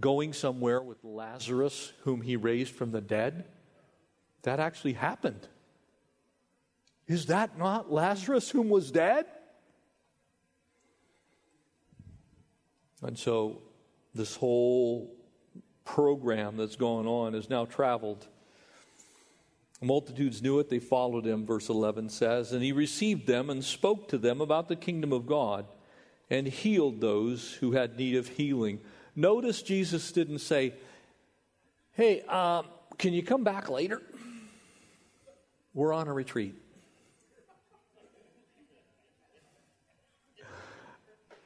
going somewhere with Lazarus, whom he raised from the dead? That actually happened. Is that not Lazarus whom was dead? And so this whole program that's going on has now traveled. Multitudes knew it, they followed him, verse 11 says, and he received them and spoke to them about the kingdom of God and healed those who had need of healing. Notice Jesus didn't say, Hey, um, can you come back later? We're on a retreat.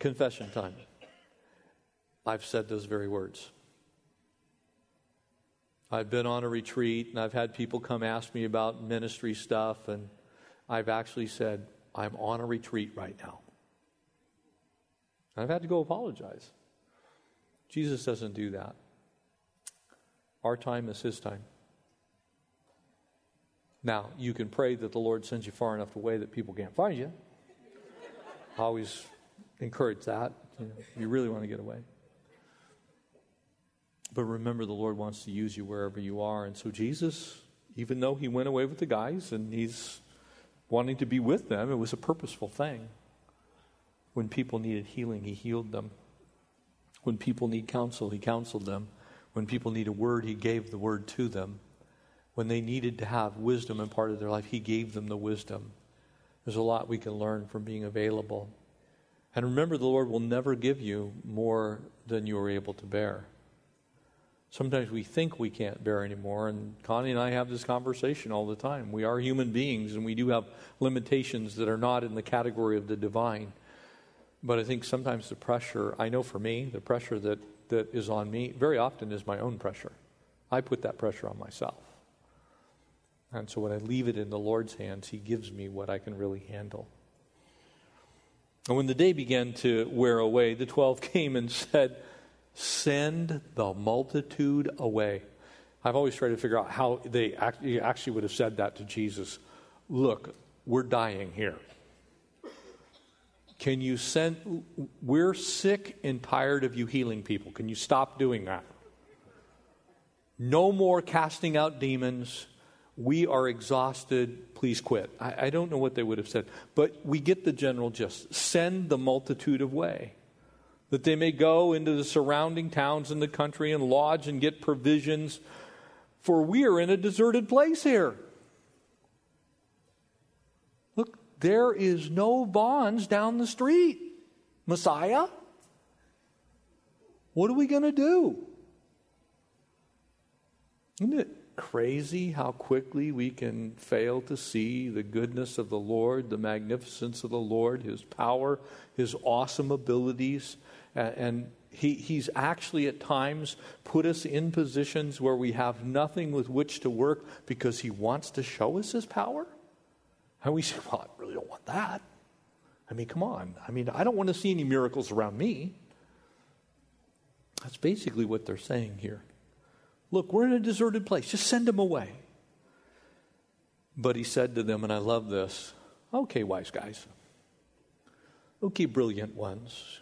Confession time. I've said those very words. I've been on a retreat and I've had people come ask me about ministry stuff, and I've actually said, I'm on a retreat right now. I've had to go apologize. Jesus doesn't do that. Our time is His time. Now, you can pray that the Lord sends you far enough away that people can't find you. I always encourage that. You, know, you really want to get away. But remember, the Lord wants to use you wherever you are. And so, Jesus, even though he went away with the guys and he's wanting to be with them, it was a purposeful thing. When people needed healing, he healed them. When people need counsel, he counseled them. When people need a word, he gave the word to them. When they needed to have wisdom in part of their life, he gave them the wisdom. There's a lot we can learn from being available. And remember, the Lord will never give you more than you are able to bear. Sometimes we think we can't bear anymore, and Connie and I have this conversation all the time. We are human beings, and we do have limitations that are not in the category of the divine. But I think sometimes the pressure, I know for me, the pressure that, that is on me very often is my own pressure. I put that pressure on myself. And so when I leave it in the Lord's hands, He gives me what I can really handle. And when the day began to wear away, the twelve came and said, Send the multitude away. I've always tried to figure out how they actually would have said that to Jesus. Look, we're dying here. Can you send, we're sick and tired of you healing people. Can you stop doing that? No more casting out demons. We are exhausted. Please quit. I, I, don't know what they would have said, but we get the general gist. Send the multitude away, that they may go into the surrounding towns in the country and lodge and get provisions, for we are in a deserted place here. Look, there is no Vons down the street. Messiah? What are we going to do? Isn't it crazy how quickly we can fail to see the goodness of the Lord, the magnificence of the Lord, His power, His awesome abilities? And he, He's actually at times put us in positions where we have nothing with which to work because He wants to show us His power? And we say, well, I really don't want that. I mean, come on. I mean, I don't want to see any miracles around me. That's basically what they're saying here. Look, we're in a deserted place. Just send them away. But he said to them, and I love this okay, wise guys. Okay, brilliant ones.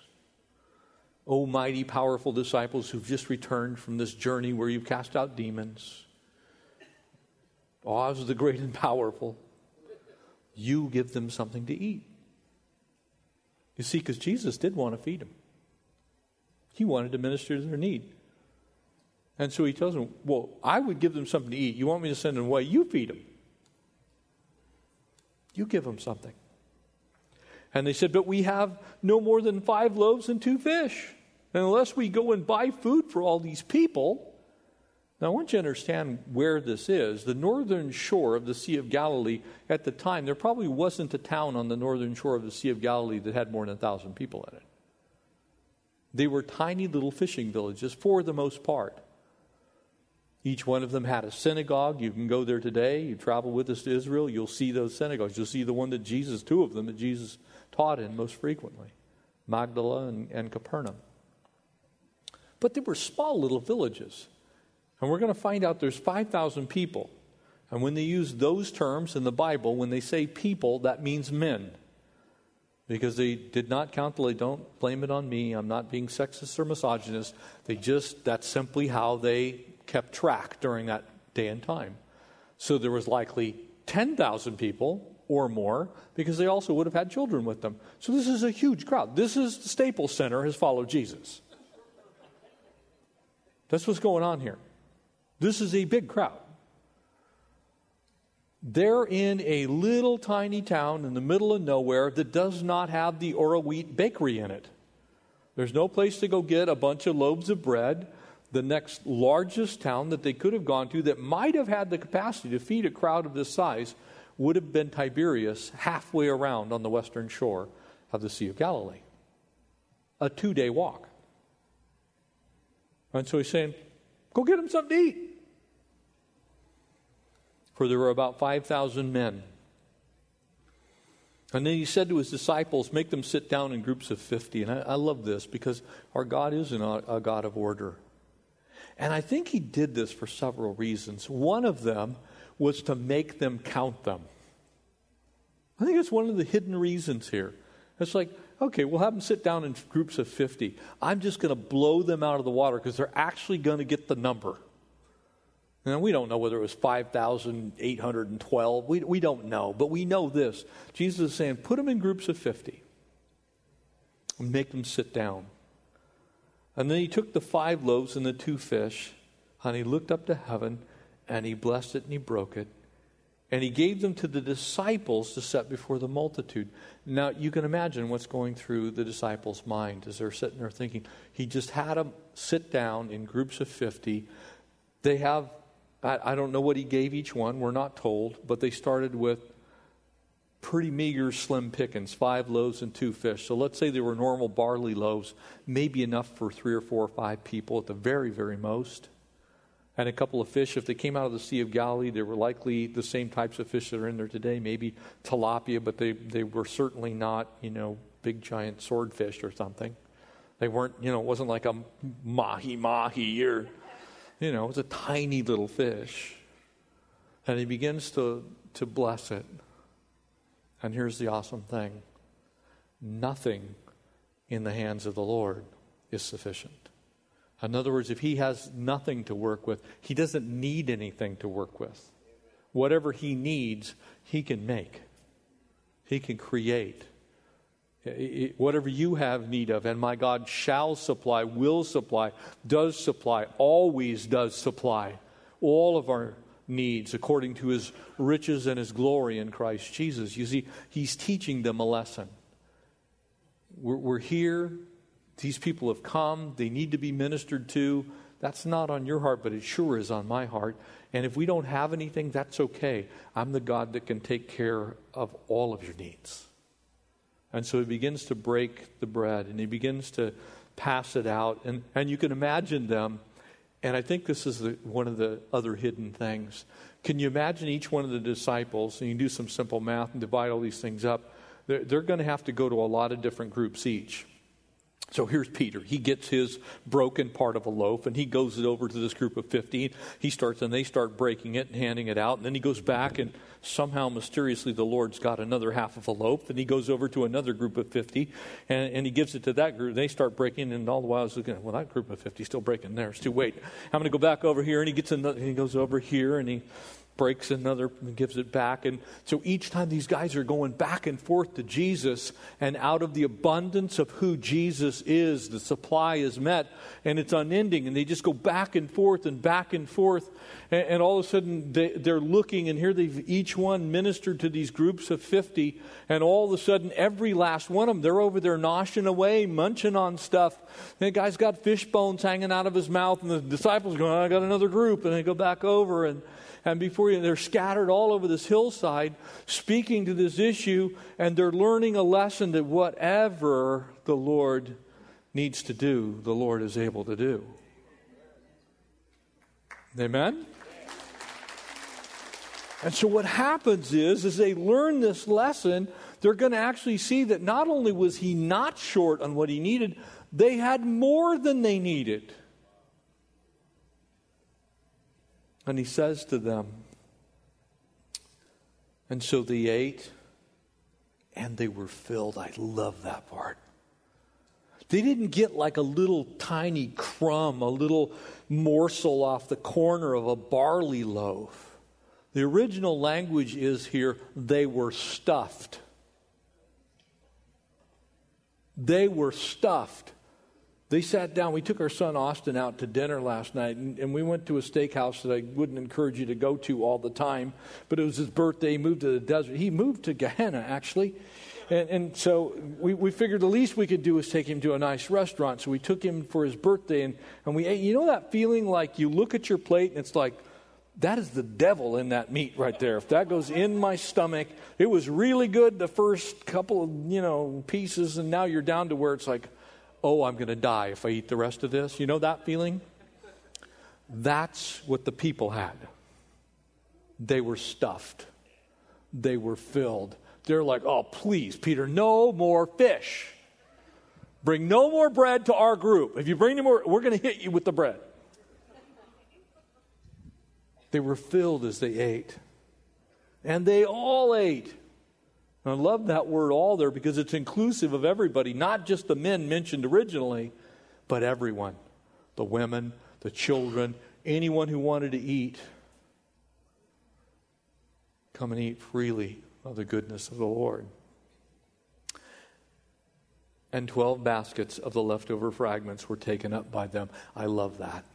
Oh, mighty, powerful disciples who've just returned from this journey where you've cast out demons. Oz the great and powerful you give them something to eat. You see, because Jesus did want to feed them, He wanted to minister to their need. And so He tells them, Well, I would give them something to eat. You want me to send them away? You feed them. You give them something. And they said, But we have no more than five loaves and two fish. And unless we go and buy food for all these people, now, I want you to understand where this is. The northern shore of the Sea of Galilee, at the time, there probably wasn't a town on the northern shore of the Sea of Galilee that had more than a thousand people in it. They were tiny little fishing villages for the most part. Each one of them had a synagogue. You can go there today. You travel with us to Israel, you'll see those synagogues. You'll see the one that Jesus, two of them that Jesus taught in most frequently Magdala and, and Capernaum. But they were small little villages. And we're going to find out there's 5,000 people. And when they use those terms in the Bible, when they say people, that means men. Because they did not count they don't blame it on me, I'm not being sexist or misogynist. They just, that's simply how they kept track during that day and time. So there was likely 10,000 people or more because they also would have had children with them. So this is a huge crowd. This is the Staples Center has followed Jesus. That's what's going on here. This is a big crowd. They're in a little tiny town in the middle of nowhere that does not have the Oroweat bakery in it. There's no place to go get a bunch of loaves of bread. The next largest town that they could have gone to that might have had the capacity to feed a crowd of this size would have been Tiberias, halfway around on the western shore of the Sea of Galilee. A two day walk. And so he's saying, Go get them something to eat for there were about 5,000 men. And then he said to his disciples, Make them sit down in groups of 50. And I, I love this because our God is an, a God of order. And I think he did this for several reasons. One of them was to make them count them. I think it's one of the hidden reasons here. It's like, okay, we'll have them sit down in groups of 50. I'm just going to blow them out of the water because they're actually going to get the number. Now, we don't know whether it was 5,812. We, we don't know, but we know this. Jesus is saying, put them in groups of 50 and make them sit down. And then he took the five loaves and the two fish, and he looked up to heaven, and he blessed it and he broke it. And he gave them to the disciples to set before the multitude. Now, you can imagine what's going through the disciples' mind as they're sitting there thinking. He just had them sit down in groups of 50. They have I, I don't know what he gave each one, we're not told, but they started with pretty meager, slim pickings five loaves and two fish. So let's say they were normal barley loaves, maybe enough for three or four or five people at the very, very most. And a couple of fish. If they came out of the Sea of Galilee, they were likely the same types of fish that are in there today, maybe tilapia, but they, they were certainly not, you know, big giant swordfish or something. They weren't, you know, it wasn't like a mahi mahi or you know, it's a tiny little fish. And he begins to, to bless it. And here's the awesome thing nothing in the hands of the Lord is sufficient. In other words, if he has nothing to work with, he doesn't need anything to work with. Whatever he needs, he can make, he can create whatever you have need of, and my God shall supply, will supply, does supply, always does supply all of our needs according to his riches and his glory in Christ Jesus. You see, he's teaching them a lesson. We're, we're here, these people have come, they need to be ministered to. That's not on your heart, but it sure is on my heart. And if we don't have anything, that's okay. I'm the God that can take care of all of your needs. And so he begins to break the bread and he begins to pass it out. And, and you can imagine them, and I think this is the, one of the other hidden things. Can you imagine each one of the disciples, and you do some simple math and divide all these things up, they're, they're going to have to go to a lot of different groups each. So here's Peter. He gets his broken part of a loaf and he goes it over to this group of 15. He starts and they start breaking it and handing it out. And then he goes back and somehow mysteriously the Lord's got another half of a loaf. And he goes over to another group of 50 and, and he gives it to that group. They start breaking and all the while I was looking, well, that group of 50 is still breaking theirs too. Wait, I'm going to go back over here. And he gets another, he goes over here and he breaks another and gives it back. And so each time these guys are going back and forth to Jesus, and out of the abundance of who Jesus is, the supply is met, and it's unending. And they just go back and forth and back and forth. And, and all of a sudden, they, they're looking, and here they've each one ministered to these groups of 50. And all of a sudden, every last one of them, they're over there noshing away, munching on stuff. And the guy's got fish bones hanging out of his mouth, and the disciples going, I got another group. And they go back over, and and before you, they're scattered all over this hillside speaking to this issue, and they're learning a lesson that whatever the Lord needs to do, the Lord is able to do. Amen? And so what happens is, as they learn this lesson, they're going to actually see that not only was he not short on what he needed, they had more than they needed. And he says to them, and so they ate and they were filled. I love that part. They didn't get like a little tiny crumb, a little morsel off the corner of a barley loaf. The original language is here, they were stuffed. They were stuffed. They sat down. We took our son Austin out to dinner last night, and, and, we went to a steakhouse that I wouldn't encourage you to go to all the time. But it was his birthday. He moved to the desert. He moved to Gehenna, actually. And, and so we, we figured the least we could do was take him to a nice restaurant. So we took him for his birthday, and, and we ate. You know that feeling like you look at your plate and it's like, that is the devil in that meat right there. If that goes in my stomach, it was really good the first couple of, you know, pieces, and now you're down to where it's like, oh, I'm going to die if I eat the rest of this. You know that feeling? That's what the people had. They were stuffed, they were filled. They're like, oh, please, Peter, no more fish. Bring no more bread to our group. If you bring any more, we're going to hit you with the bread. They were filled as they ate. And they all ate. And I love that word all there because it's inclusive of everybody, not just the men mentioned originally, but everyone the women, the children, anyone who wanted to eat. Come and eat freely of the goodness of the Lord. And 12 baskets of the leftover fragments were taken up by them. I love that.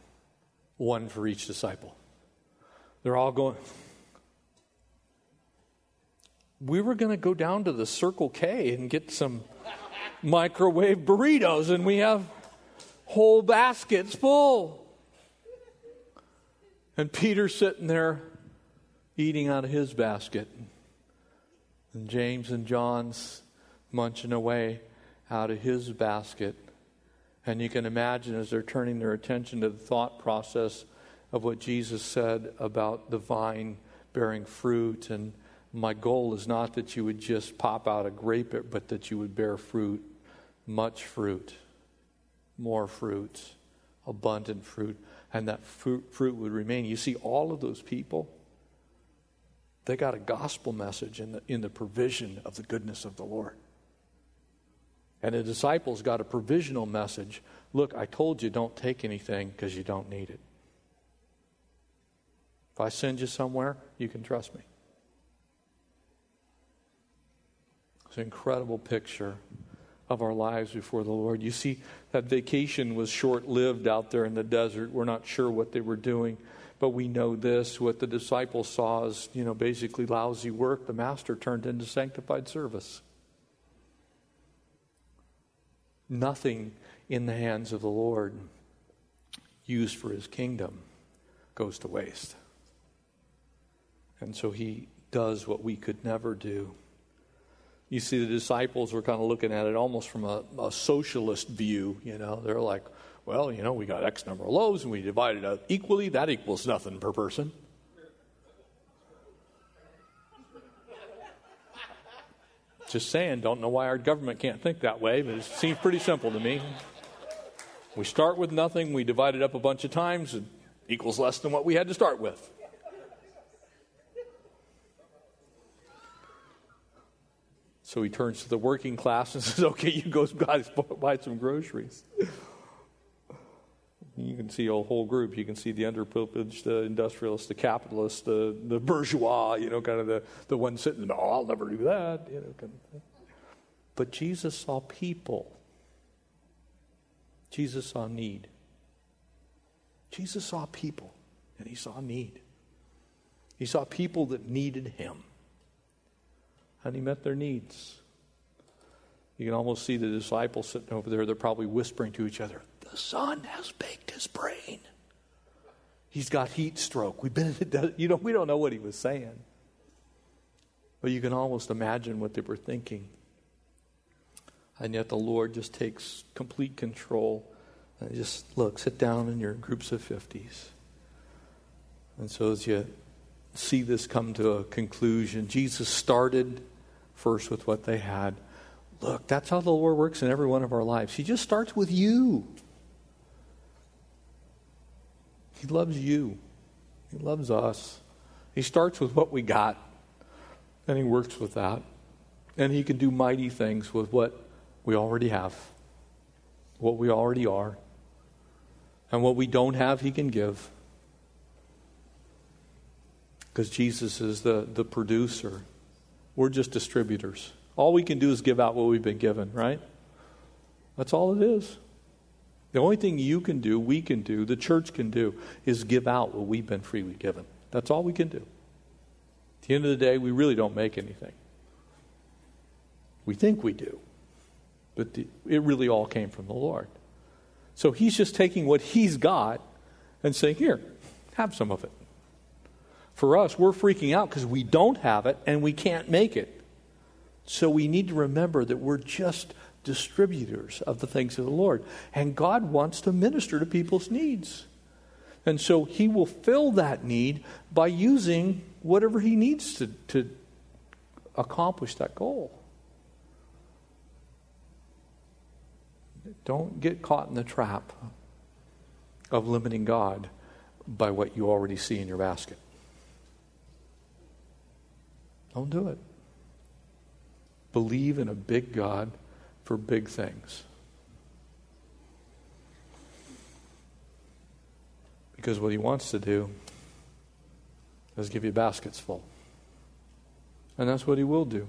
One for each disciple. They're all going. We were going to go down to the Circle K and get some microwave burritos, and we have whole baskets full. And Peter's sitting there eating out of his basket. And James and John's munching away out of his basket. And you can imagine as they're turning their attention to the thought process of what Jesus said about the vine bearing fruit. And my goal is not that you would just pop out a grape, but that you would bear fruit, much fruit, more fruit, abundant fruit, and that fruit, fruit would remain. You see, all of those people they got a gospel message in the, in the provision of the goodness of the Lord. And the disciples got a provisional message look, I told you don't take anything because you don't need it. If I send you somewhere, you can trust me. It's an incredible picture of our lives before the Lord. You see, that vacation was short lived out there in the desert. We're not sure what they were doing. But we know this what the disciples saw as, you know, basically lousy work, the master turned into sanctified service. Nothing in the hands of the Lord used for his kingdom goes to waste. And so he does what we could never do. You see, the disciples were kind of looking at it almost from a, a socialist view. You know, they're like, well, you know, we got X number of loaves and we divide it out equally. That equals nothing per person. Just saying, don't know why our government can't think that way, but it seems pretty simple to me. We start with nothing, we divide it up a bunch of times, it equals less than what we had to start with. So he turns to the working class and says, Okay, you go guys buy some groceries. You can see a whole group. You can see the underprivileged, the industrialists, the capitalists, the, the bourgeois, you know, kind of the, the one sitting, no, oh, I'll never do that, you know, kind of thing. But Jesus saw people. Jesus saw need. Jesus saw people, and he saw need. He saw people that needed him, and he met their needs. You can almost see the disciples sitting over there. They're probably whispering to each other, The sun has baked his brain. He's got heat stroke. We've been in the you know, we don't know what he was saying. But you can almost imagine what they were thinking. And yet the Lord just takes complete control. And just look, sit down in your groups of 50s. And so as you see this come to a conclusion, Jesus started first with what they had. Look, that's how the Lord works in every one of our lives. He just starts with you. He loves you. He loves us. He starts with what we got, and He works with that. And He can do mighty things with what we already have, what we already are. And what we don't have, He can give. Because Jesus is the, the producer. We're just distributors. All we can do is give out what we've been given, right? That's all it is. The only thing you can do, we can do, the church can do, is give out what we've been freely given. That's all we can do. At the end of the day, we really don't make anything. We think we do, but the, it really all came from the Lord. So he's just taking what he's got and saying, Here, have some of it. For us, we're freaking out because we don't have it and we can't make it. So we need to remember that we're just distributors of the things of the Lord. And God wants to minister to people's needs. And so He will fill that need by using whatever He needs to, to accomplish that goal. Don't get caught in the trap of limiting God by what you already see in your basket. Don't do it. Believe in a big God for big things. Because what he wants to do is give you baskets full. And that's what he will do.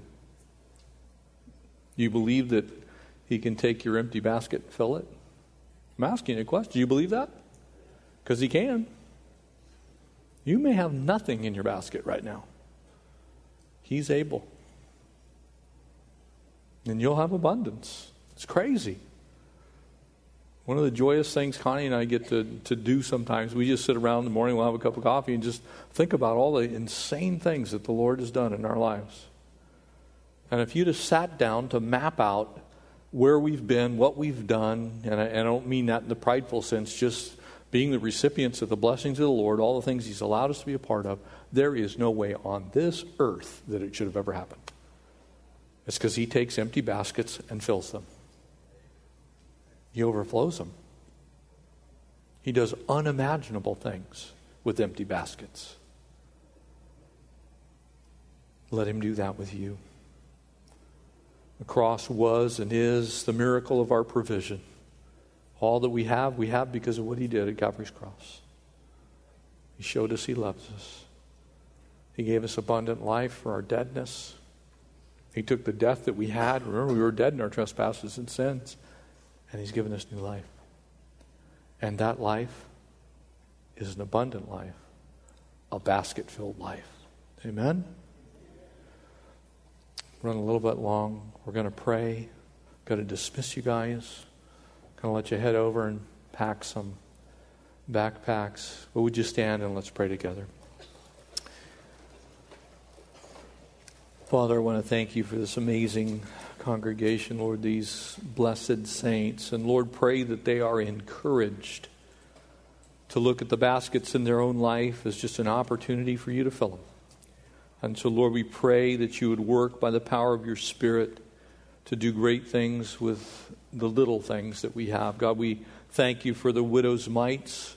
You believe that he can take your empty basket and fill it? I'm asking you a question. Do you believe that? Because he can. You may have nothing in your basket right now. He's able and you'll have abundance. It's crazy. One of the joyous things Connie and I get to, to do sometimes, we just sit around in the morning, we'll have a cup of coffee, and just think about all the insane things that the Lord has done in our lives. And if you'd have sat down to map out where we've been, what we've done, and I, and I don't mean that in the prideful sense, just being the recipients of the blessings of the Lord, all the things He's allowed us to be a part of, there is no way on this earth that it should have ever happened. It's because he takes empty baskets and fills them. He overflows them. He does unimaginable things with empty baskets. Let him do that with you. The cross was and is the miracle of our provision. All that we have, we have because of what he did at Calvary's cross. He showed us he loves us. He gave us abundant life for our deadness. He took the death that we had. Remember, we were dead in our trespasses and sins. And He's given us new life. And that life is an abundant life, a basket filled life. Amen? Run a little bit long. We're going to pray. Going to dismiss you guys. Going to let you head over and pack some backpacks. But would you stand and let's pray together? Father, I want to thank you for this amazing congregation, Lord, these blessed saints. And Lord, pray that they are encouraged to look at the baskets in their own life as just an opportunity for you to fill them. And so, Lord, we pray that you would work by the power of your Spirit to do great things with the little things that we have. God, we thank you for the widow's mites.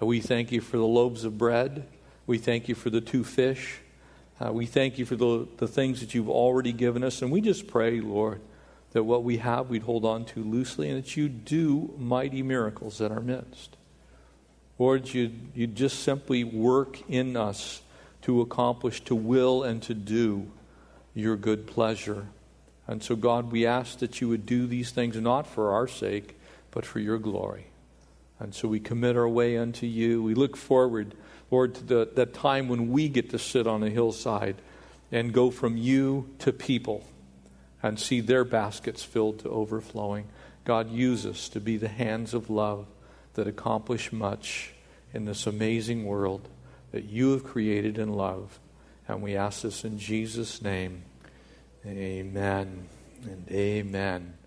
We thank you for the loaves of bread. We thank you for the two fish. Uh, we thank you for the, the things that you've already given us. And we just pray, Lord, that what we have we'd hold on to loosely and that you do mighty miracles in our midst. Lord, you you just simply work in us to accomplish, to will, and to do your good pleasure. And so, God, we ask that you would do these things not for our sake, but for your glory. And so we commit our way unto you. We look forward Lord, to the, that time when we get to sit on a hillside and go from you to people and see their baskets filled to overflowing. God, use us to be the hands of love that accomplish much in this amazing world that you have created and love. And we ask this in Jesus' name. Amen and amen.